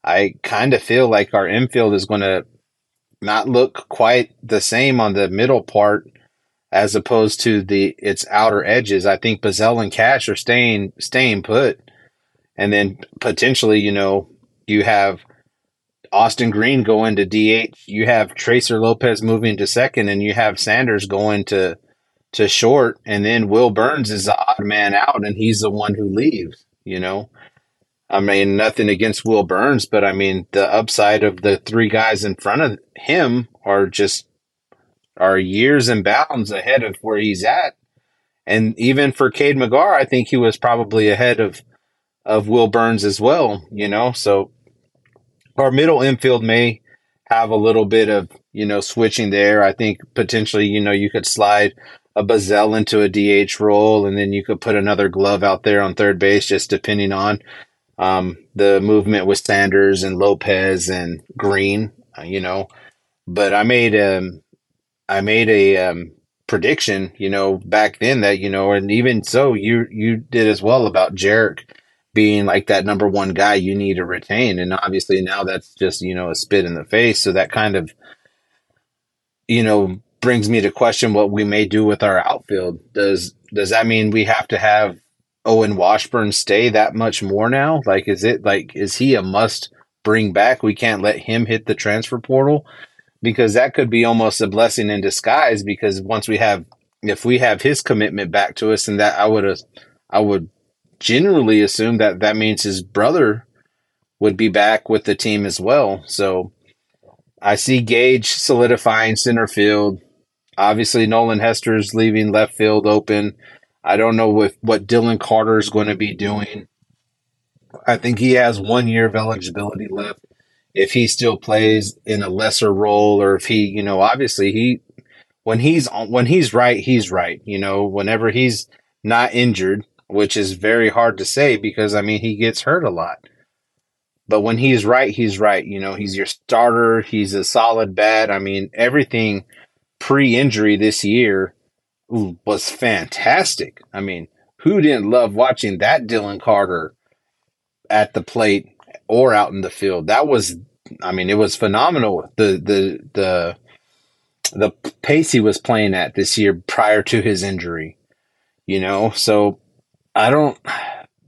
I kind of feel like our infield is going to not look quite the same on the middle part as opposed to the its outer edges. I think Bazzell and Kash are staying staying put, and then potentially, you know, you have Austin Green going to DH. You have Tracer Lopez moving to second, and you have Sanders going to to short, and then Will Burns is the odd man out, and he's the one who leaves. You know, I mean, nothing against Will Burns, but I mean, the upside of the three guys in front of him are just are years and bounds ahead of where he's at. And even for Cade McGar, I think he was probably ahead of of Will Burns as well. You know, so our middle infield may have a little bit of you know switching there. I think potentially you know you could slide a Bazzell into a DH role, and then you could put another glove out there on third base, just depending on um, the movement with Sanders and Lopez and Green, uh, you know. But I made um, I made a um, prediction, you know, back then that you know, and even so, you you did as well about Jarek being like that number one guy you need to retain, and obviously now that's just you know a spit in the face. So that kind of you know brings me to question what we may do with our outfield. Does does that mean we have to have Owen Washburn stay that much more now? Like, is it like, is he a must bring back? We can't let him hit the transfer portal because that could be almost a blessing in disguise. Because once we have, if we have his commitment back to us, and that I would, I would generally assume that that means his brother would be back with the team as well. So I see Gage solidifying center field. Obviously, Nolan Hester's leaving left field open. I don't know with what Dylan Carter is going to be doing. I think he has one year of eligibility left. If he still plays in a lesser role, or if he, you know, obviously he, when he's on, when he's right, he's right. You know, whenever he's not injured, which is very hard to say because I mean he gets hurt a lot. But when he's right, he's right. You know, he's your starter. He's a solid bat. I mean, everything pre-injury this year was fantastic. I mean, who didn't love watching that Dylan Carter at the plate or out in the field? That was, I mean, it was phenomenal. The the the the pace he was playing at this year prior to his injury, you know. So I don't.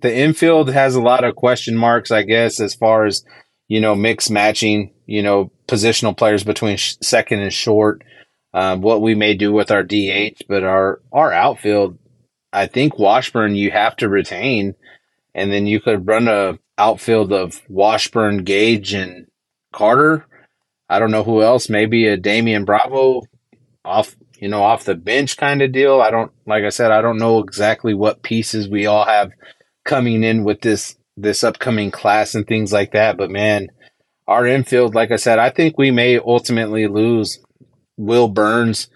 The infield has a lot of question marks, I guess, as far as you know, mix matching, you know, positional players between sh- second and short um, what we may do with our DH, but our our outfield, I think Washburn you have to retain, and then you could run a outfield of Washburn, Gage, and Carter. I don't know who else. Maybe a Damian Bravo off you know off the bench kind of deal. I don't like I said I don't know exactly what pieces we all have coming in with this this upcoming class and things like that. But man, our infield, like I said, I think we may ultimately lose Will Burns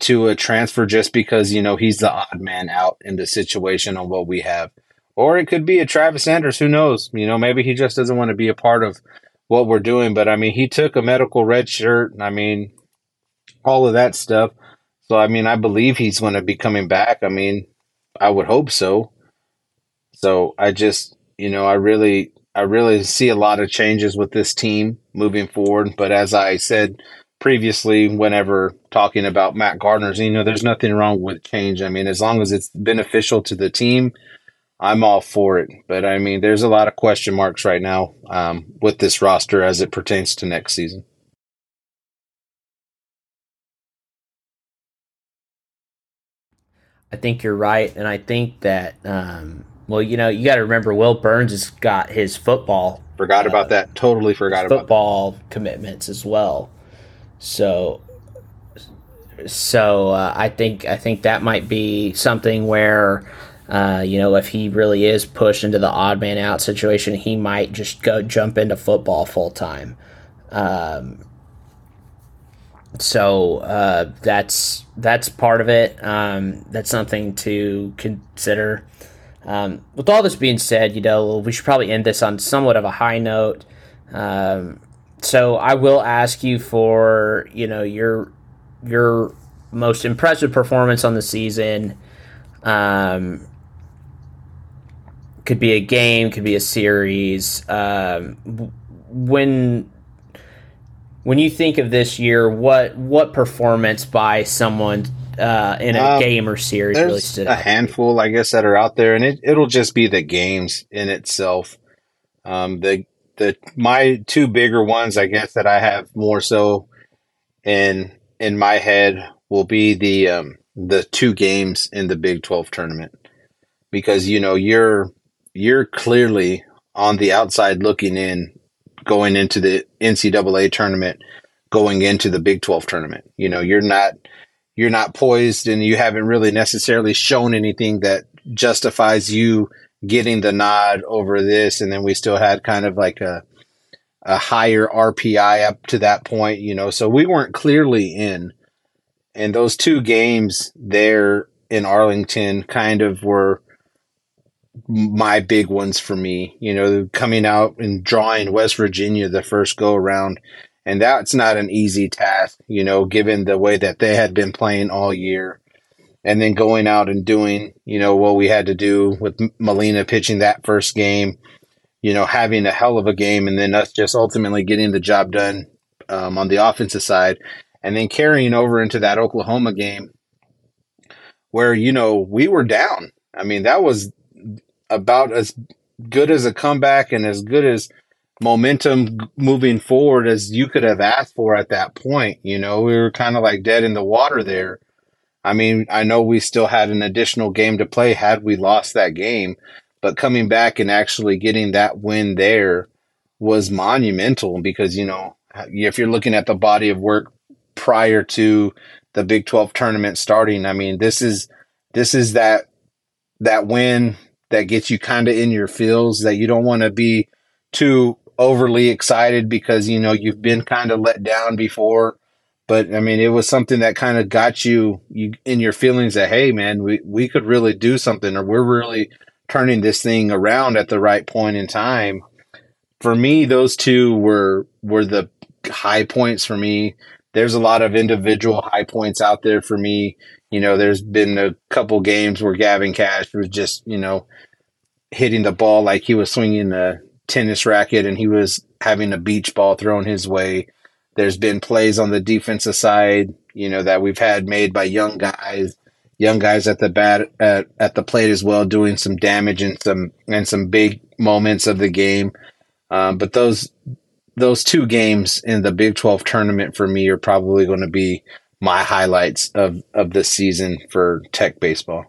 to a transfer just because, you know, he's the odd man out in the situation on what we have. Or it could be a Travis Sanders, who knows? You know, maybe he just doesn't want to be a part of what we're doing. But I mean, he took a medical red shirt. I mean, all of that stuff. So, I mean, I believe he's going to be coming back. I mean, I would hope so. So I just, you know, I really, I really see a lot of changes with this team moving forward. But as I said previously whenever talking about Matt Gardner's, you know, there's nothing wrong with change. I mean, as long as it's beneficial to the team, I'm all for it. But I mean, there's a lot of question marks right now um, with this roster as it pertains to next season. I think you're right, and I think that um, well, you know, you got to remember Will Burns has got his football. Forgot uh, about that. Totally forgot about football commitments as well. So, so uh, I think I think that might be something where. Uh, you know, if he really is pushed into the odd man out situation, he might just go jump into football full time. Um, so uh, that's that's part of it. Um, that's something to consider. Um, with all this being said, you know, we should probably end this on somewhat of a high note. Um, so I will ask you for you know your your most impressive performance on the season. Um, could be a game, could be a series. Um, when when you think of this year, what what performance by someone uh, in a um, game or series really stood a out? A handful, I guess, that are out there, and it it'll just be the games in itself. Um, the the my two bigger ones, I guess, that I have more so in in my head will be the um, the two games in the Big Twelve tournament because you know you're you're clearly on the outside looking in going into the NCAA tournament, going into the Big 12 tournament. You know, you're not you're not poised and you haven't really necessarily shown anything that justifies you getting the nod over this and then we still had kind of like a a higher RPI up to that point, you know. So we weren't clearly in. And those two games there in Arlington kind of were my big ones for me. You know, coming out and drawing West Virginia the first go around. And that's not an easy task, you know, given the way that they had been playing all year. And then going out and doing, you know, what we had to do with Molina pitching that first game, you know, having a hell of a game, and then us just ultimately getting the job done um, on the offensive side. And then carrying over into that Oklahoma game where, you know, we were down. I mean, that was about as good as a comeback and as good as momentum moving forward as you could have asked for at that point. You know, we were kind of like dead in the water there. I mean, I know we still had an additional game to play had we lost that game, but coming back and actually getting that win there was monumental because, you know, if you're looking at the body of work prior to the Big 12 tournament starting, I mean, this is this is that that win that gets you kind of in your feels that you don't want to be too overly excited because you know you've been kind of let down before but i mean it was something that kind of got you, you in your feelings that hey man we, we could really do something or we're really turning this thing around at the right point in time. For me those two were were the high points for me. There's a lot of individual high points out there for me. You know, there's been a couple games where Gavin Kash was just, you know, hitting the ball like he was swinging a tennis racket and he was having a beach ball thrown his way. There's been plays on the defensive side, you know, that we've had made by young guys, young guys at the bat at, at the plate as well, doing some damage and some and some big moments of the game. Um, but those those two games in the Big Twelve tournament for me are probably going to be my highlights of of the season for Tech baseball.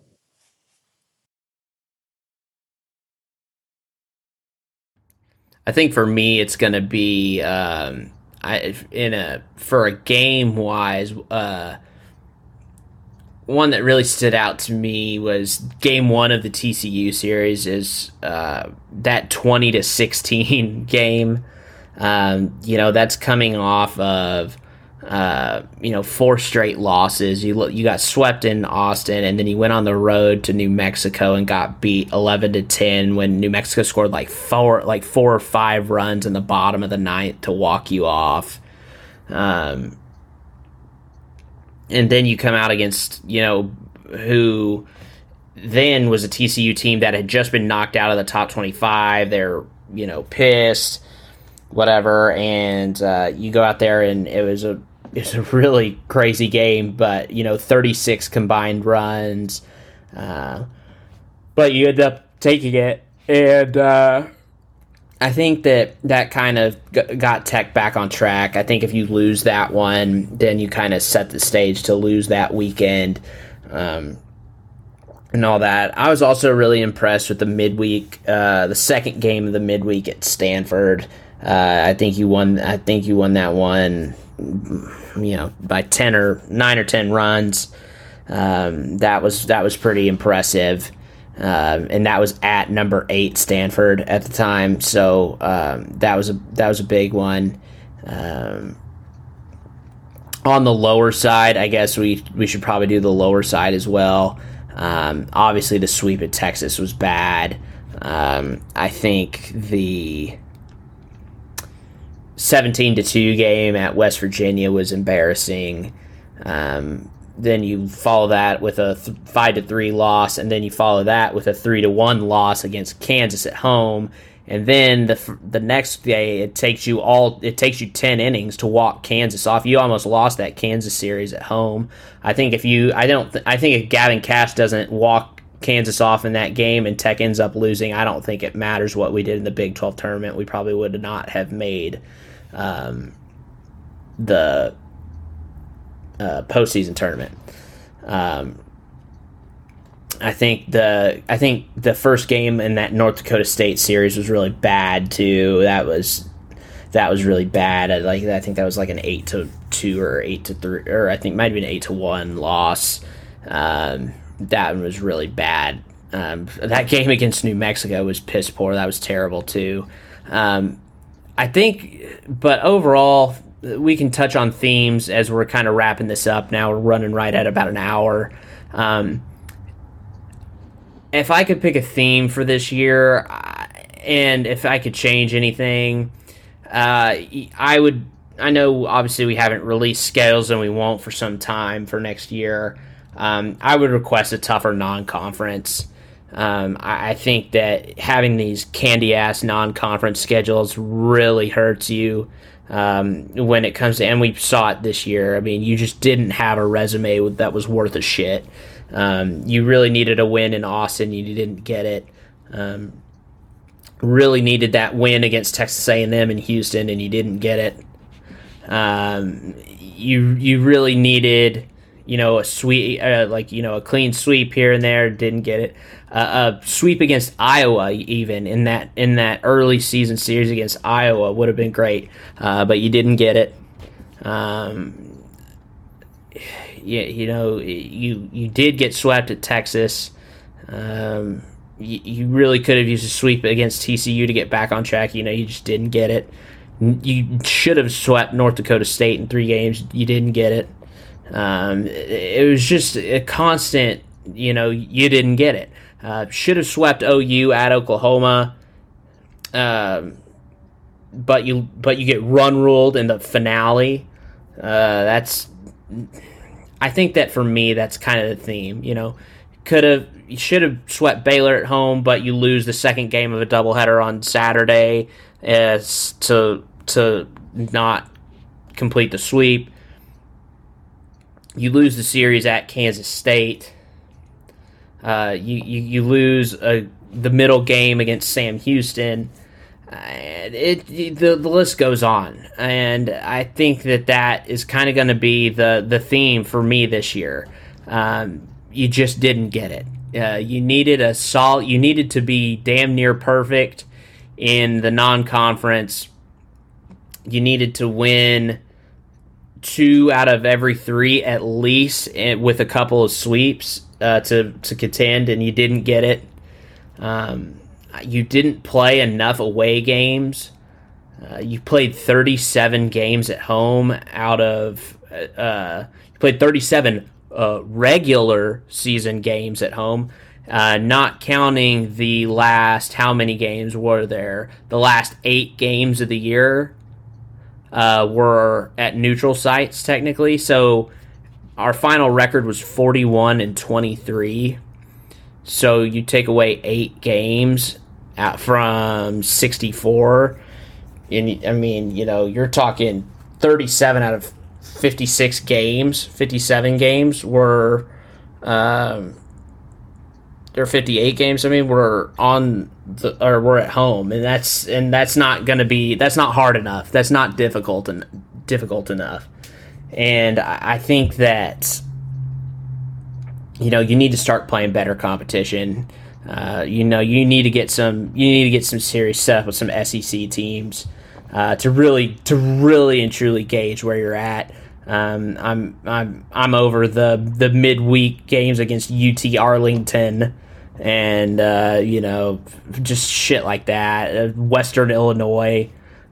I think for me, it's going to be um, I, in a for a game wise. Uh, one that really stood out to me was game one of the TCU series is uh, that twenty to sixteen <laughs> game. Um, you know that's coming off of uh, you know, four straight losses. You you got swept in Austin, and then you went on the road to New Mexico and got beat eleven to ten when New Mexico scored like four like four or five runs in the bottom of the ninth to walk you off. Um, and then you come out against you know who then was a TCU team that had just been knocked out of the top twenty five. They're you know pissed whatever and uh, you go out there and it was a it's a really crazy game, but you know, 36 combined runs. Uh, but you end up taking it, and uh, I think that that kind of got Tech back on track. I think if you lose that one, then you kind of set the stage to lose that weekend. Um, and all that. I was also really impressed with the midweek, uh, the second game of the midweek at Stanford. Uh, I think you won. I think you won that one you know by ten or nine or ten runs. Um, that was that was pretty impressive, um, and that was at number eight Stanford at the time. So um, that was a that was a big one. Um, on the lower side, I guess we we should probably do the lower side as well. Um, obviously, the sweep at Texas was bad. Um, I think the 17 to 2 game at West Virginia was embarrassing. Um, then you follow that with a th- 5 to 3 loss and then you follow that with a 3 to 1 loss against Kansas at home and then the the next day it takes you all it takes you 10 innings to walk Kansas off. You almost lost that Kansas series at home. I think if you I don't th- I think if Gavin Kash doesn't walk Kansas off in that game and Tech ends up losing, I don't think it matters what we did in the Big 12 tournament. We probably would not have made um, the uh, postseason tournament. Um, I think the I think the first game in that North Dakota State series was really bad too. That was that was really bad. I like I think that was like an eight to two or eight to three, or I think might have been eight to one loss. Um, that one was really bad. Um, that game against New Mexico was piss poor. That was terrible too. Um, I think, but overall, we can touch on themes as we're kind of wrapping this up. Now we're running right at about an hour. Um, if I could pick a theme for this year, and if I could change anything, uh, I would. I know obviously we haven't released schedules and we won't for some time for next year. Um, I would request a tougher non-conference. Um, I, I, think that having these candy ass non-conference schedules really hurts you um, when it comes to, and we saw it this year. I mean, you just didn't have a resume that was worth a shit. Um, you really needed a win in Austin, you didn't get it. Um, really needed that win against Texas A&M in Houston, and you didn't get it. Um, you you really needed you know, a sweep, uh, like you know, a clean sweep here and there. Didn't get it. Uh, a sweep against Iowa, even in that in that early season series against Iowa, would have been great, uh, but you didn't get it. Um, yeah, you know, you you did get swept at Texas. Um, you, you really could have used a sweep against TCU to get back on track. You know, you just didn't get it. You should have swept North Dakota State in three games. You didn't get it. Um, it was just a constant, you know, you didn't get it. Uh, should have swept OU at Oklahoma, um, but you but you get run ruled in the finale. Uh, that's, I think that for me, that's kind of the theme. You know, could have you should have swept Baylor at home, but you lose the second game of a doubleheader on Saturday as to to not complete the sweep you lose the series at Kansas State. Uh, you, you, you lose a, the middle game against Sam Houston. Uh, it, it, the, the list goes on, and I think that that is kind of going to be the the theme for me this year. Um, you just didn't get it. Uh, you needed a solid. You needed to be damn near perfect in the non-conference. You needed to win two out of every three at least, eh, with a couple of sweeps uh, to to contend, and you didn't get it. Um, you didn't play enough away games. Uh, you played 37 games at home out of uh, you played 37 uh, regular season games at home, uh, not counting the last how many games were there? The last eight games of the year uh, were at neutral sites technically. So our final record was 41 and 23. So you take away eight games out from 64. And I mean, you know, you're talking 37 out of 56 games, 57 games were um, or 58 games. I mean, we're on the or we're at home, and that's and that's not going to be that's not hard enough. That's not difficult and difficult enough. And I think that you know you need to start playing better competition. Uh, you know you need to get some you need to get some serious stuff with some SEC teams uh, to really to really and truly gauge where you're at. Um, I'm I'm I'm over the the midweek games against UT Arlington and uh, you know just shit like that. Uh, Western Illinois,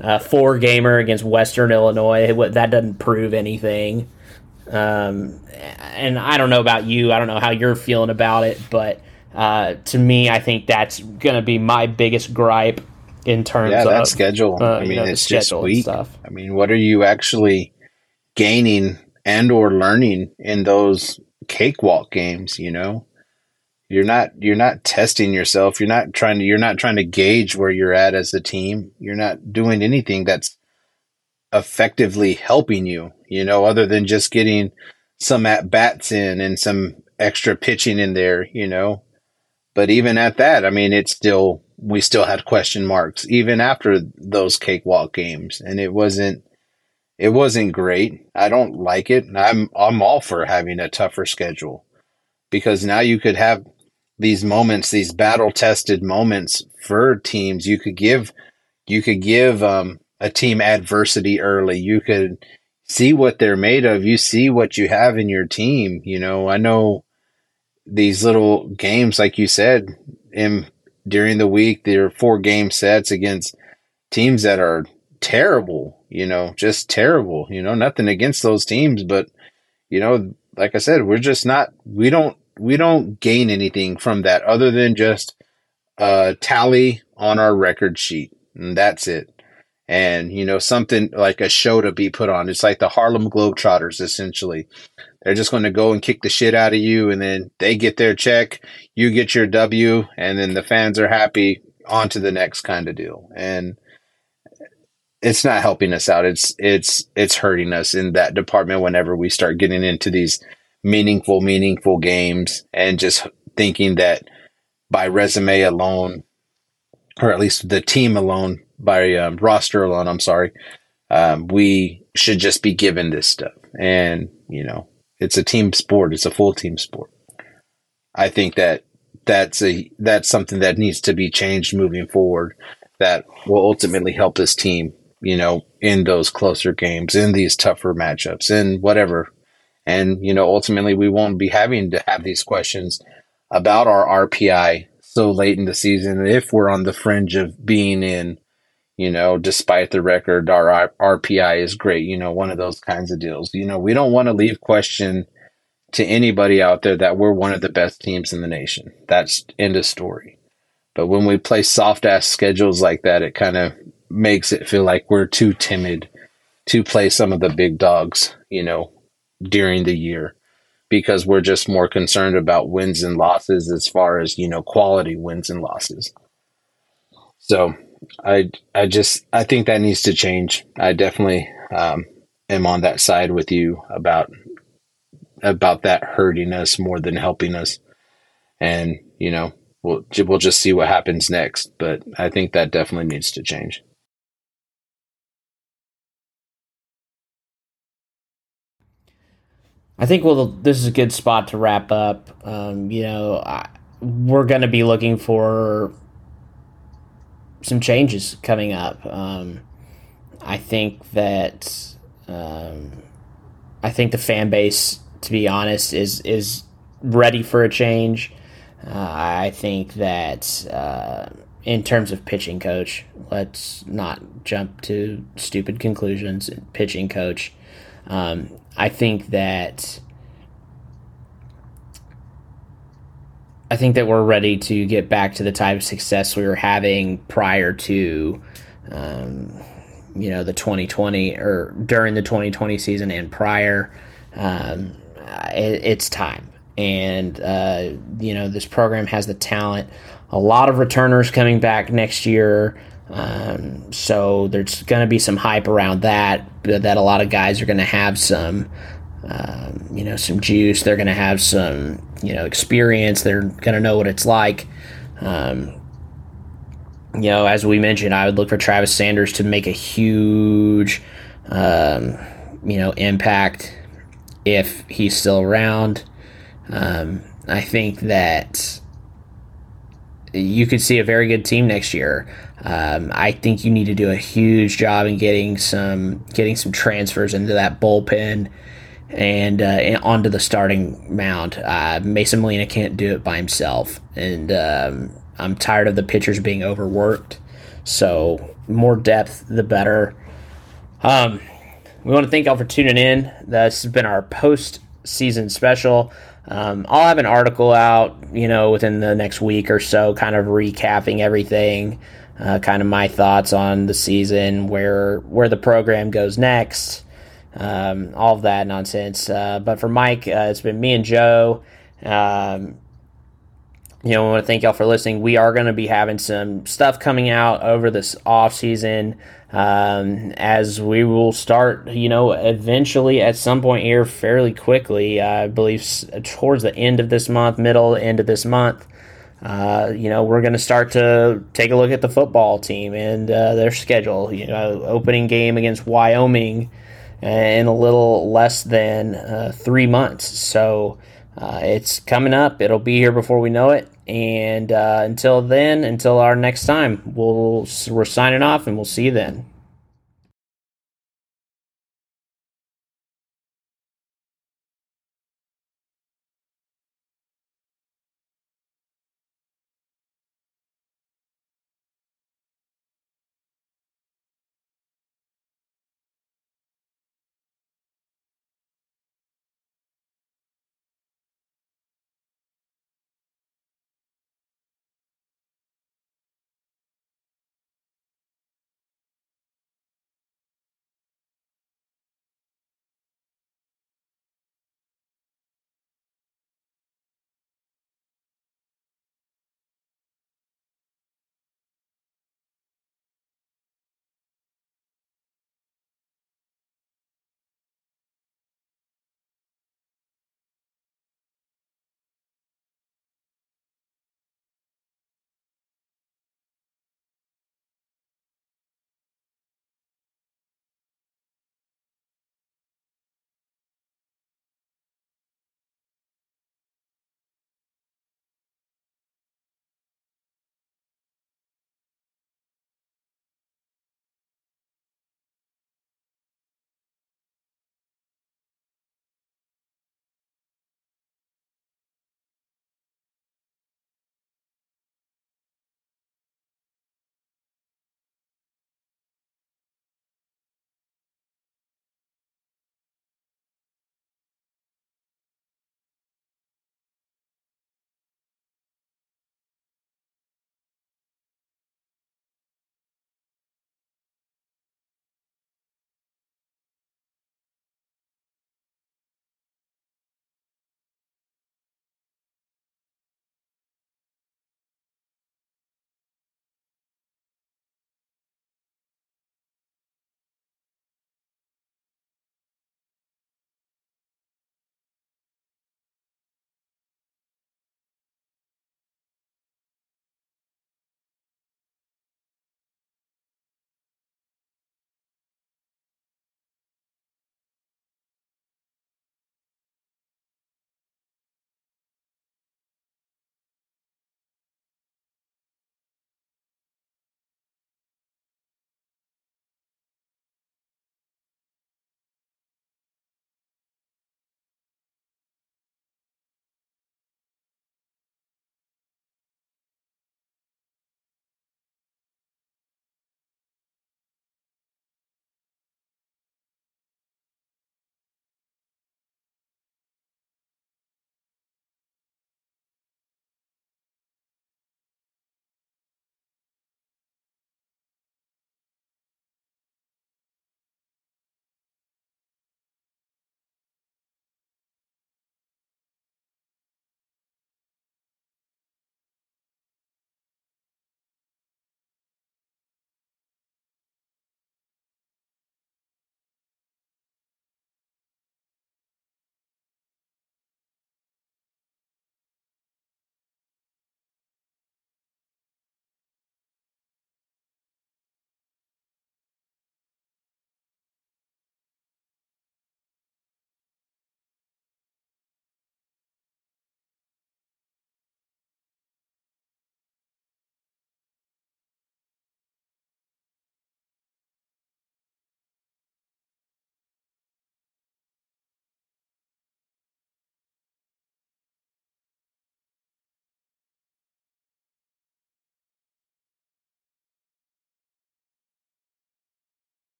uh, four gamer against Western Illinois. That doesn't prove anything. Um, and I don't know about you. I don't know how you're feeling about it, but uh, to me, I think that's going to be my biggest gripe in terms yeah, of that schedule. Uh, I mean, you know, it's just weak. I mean, what are you actually gaining and or learning in those cakewalk games? You know, You're not you're not testing yourself. You're not trying to you're not trying to gauge where you're at as a team. You're not doing anything that's effectively helping you, you know, other than just getting some at bats in and some extra pitching in there, you know. But even at that, I mean, it's still we still had question marks even after those cakewalk games, and it wasn't it wasn't great. I don't like it. I'm I'm all for having a tougher schedule because now you could have these moments, these battle tested moments for teams. You could give, you could give um, a team adversity early. You could see what they're made of. You see what you have in your team. You know, I know these little games, like you said, in during the week, there are four game sets against teams that are terrible. You know, just terrible. You know, nothing against those teams, but you know, like I said, we're just not. We don't we don't gain anything from that other than just a tally on our record sheet. And that's it. And, you know, something like a show to be put on. It's like the Harlem Globetrotters, essentially. They're just going to go and kick the shit out of you, and then they get their check, you get your W, and then the fans are happy. On to the next kind of deal. And it's not helping us out. It's it's it's hurting us in that department whenever we start getting into these meaningful, meaningful games and just thinking that by resume alone, or at least the team alone, by um, roster alone, I'm sorry, um, we should just be given this stuff. And, you know, it's a team sport, it's a full team sport. I think that that's a that's something that needs to be changed moving forward that will ultimately help this team you know in those closer games in these tougher matchups in whatever and, you know, ultimately we won't be having to have these questions about our RPI so late in the season if we're on the fringe of being in, you know, despite the record, our RPI is great, you know, one of those kinds of deals. You know, we don't want to leave question to anybody out there that we're one of the best teams in the nation. That's end of story. But when we play soft ass schedules like that, it kind of makes it feel like we're too timid to play some of the big dogs, you know, during the year because we're just more concerned about wins and losses as far as you know quality wins and losses. So i i just i think that needs to change. I definitely um, am on that side with you about about that hurting us more than helping us. And you know we'll we'll just see what happens next but i think that definitely needs to change I think well, this is a good spot to wrap up. Um, you know, I, we're going to be looking for some changes coming up. Um, I think that um, I think the fan base, to be honest, is is ready for a change. Uh, I think that uh, in terms of pitching coach, let's not jump to stupid conclusions. Pitching coach, um, I think that I think that we're ready to get back to the type of success we were having prior to, um, you know, the 2020 or during the 2020 season and prior. Um, it, it's time, and uh, you know, this program has the talent. A lot of returners coming back next year. Um, so there's going to be some hype around that. That a lot of guys are going to have some, um, you know, some juice. They're going to have some, you know, experience. They're going to know what it's like. Um, you know, as we mentioned, I would look for Travis Sanders to make a huge, um, you know, impact if he's still around. Um, I think that you could see a very good team next year. Um, I think you need to do a huge job in getting some getting some transfers into that bullpen and, uh, and onto the starting mound. Uh, Mason Molina can't do it by himself, and um, I'm tired of the pitchers being overworked. So more depth, the better. Um, we want to thank y'all for tuning in. This has been our post season special. Um, I'll have an article out, you know, within the next week or so, kind of recapping everything, uh, kind of my thoughts on the season, where where the program goes next, um, all of that nonsense. Uh, but for Mike, uh, it's been me and Joe. Um, you know, I want to thank y'all for listening. We are going to be having some stuff coming out over this off season um, as we will start, you know, eventually at some point here fairly quickly. I believe towards the end of this month, middle end of this month. Uh, you know, we're going to start to take a look at the football team and uh, their schedule. You know, opening game against Wyoming in a little less than uh, three months. So uh, it's coming up. It'll be here before we know it. And uh, until then, until our next time, we'll we're signing off, and we'll see you then.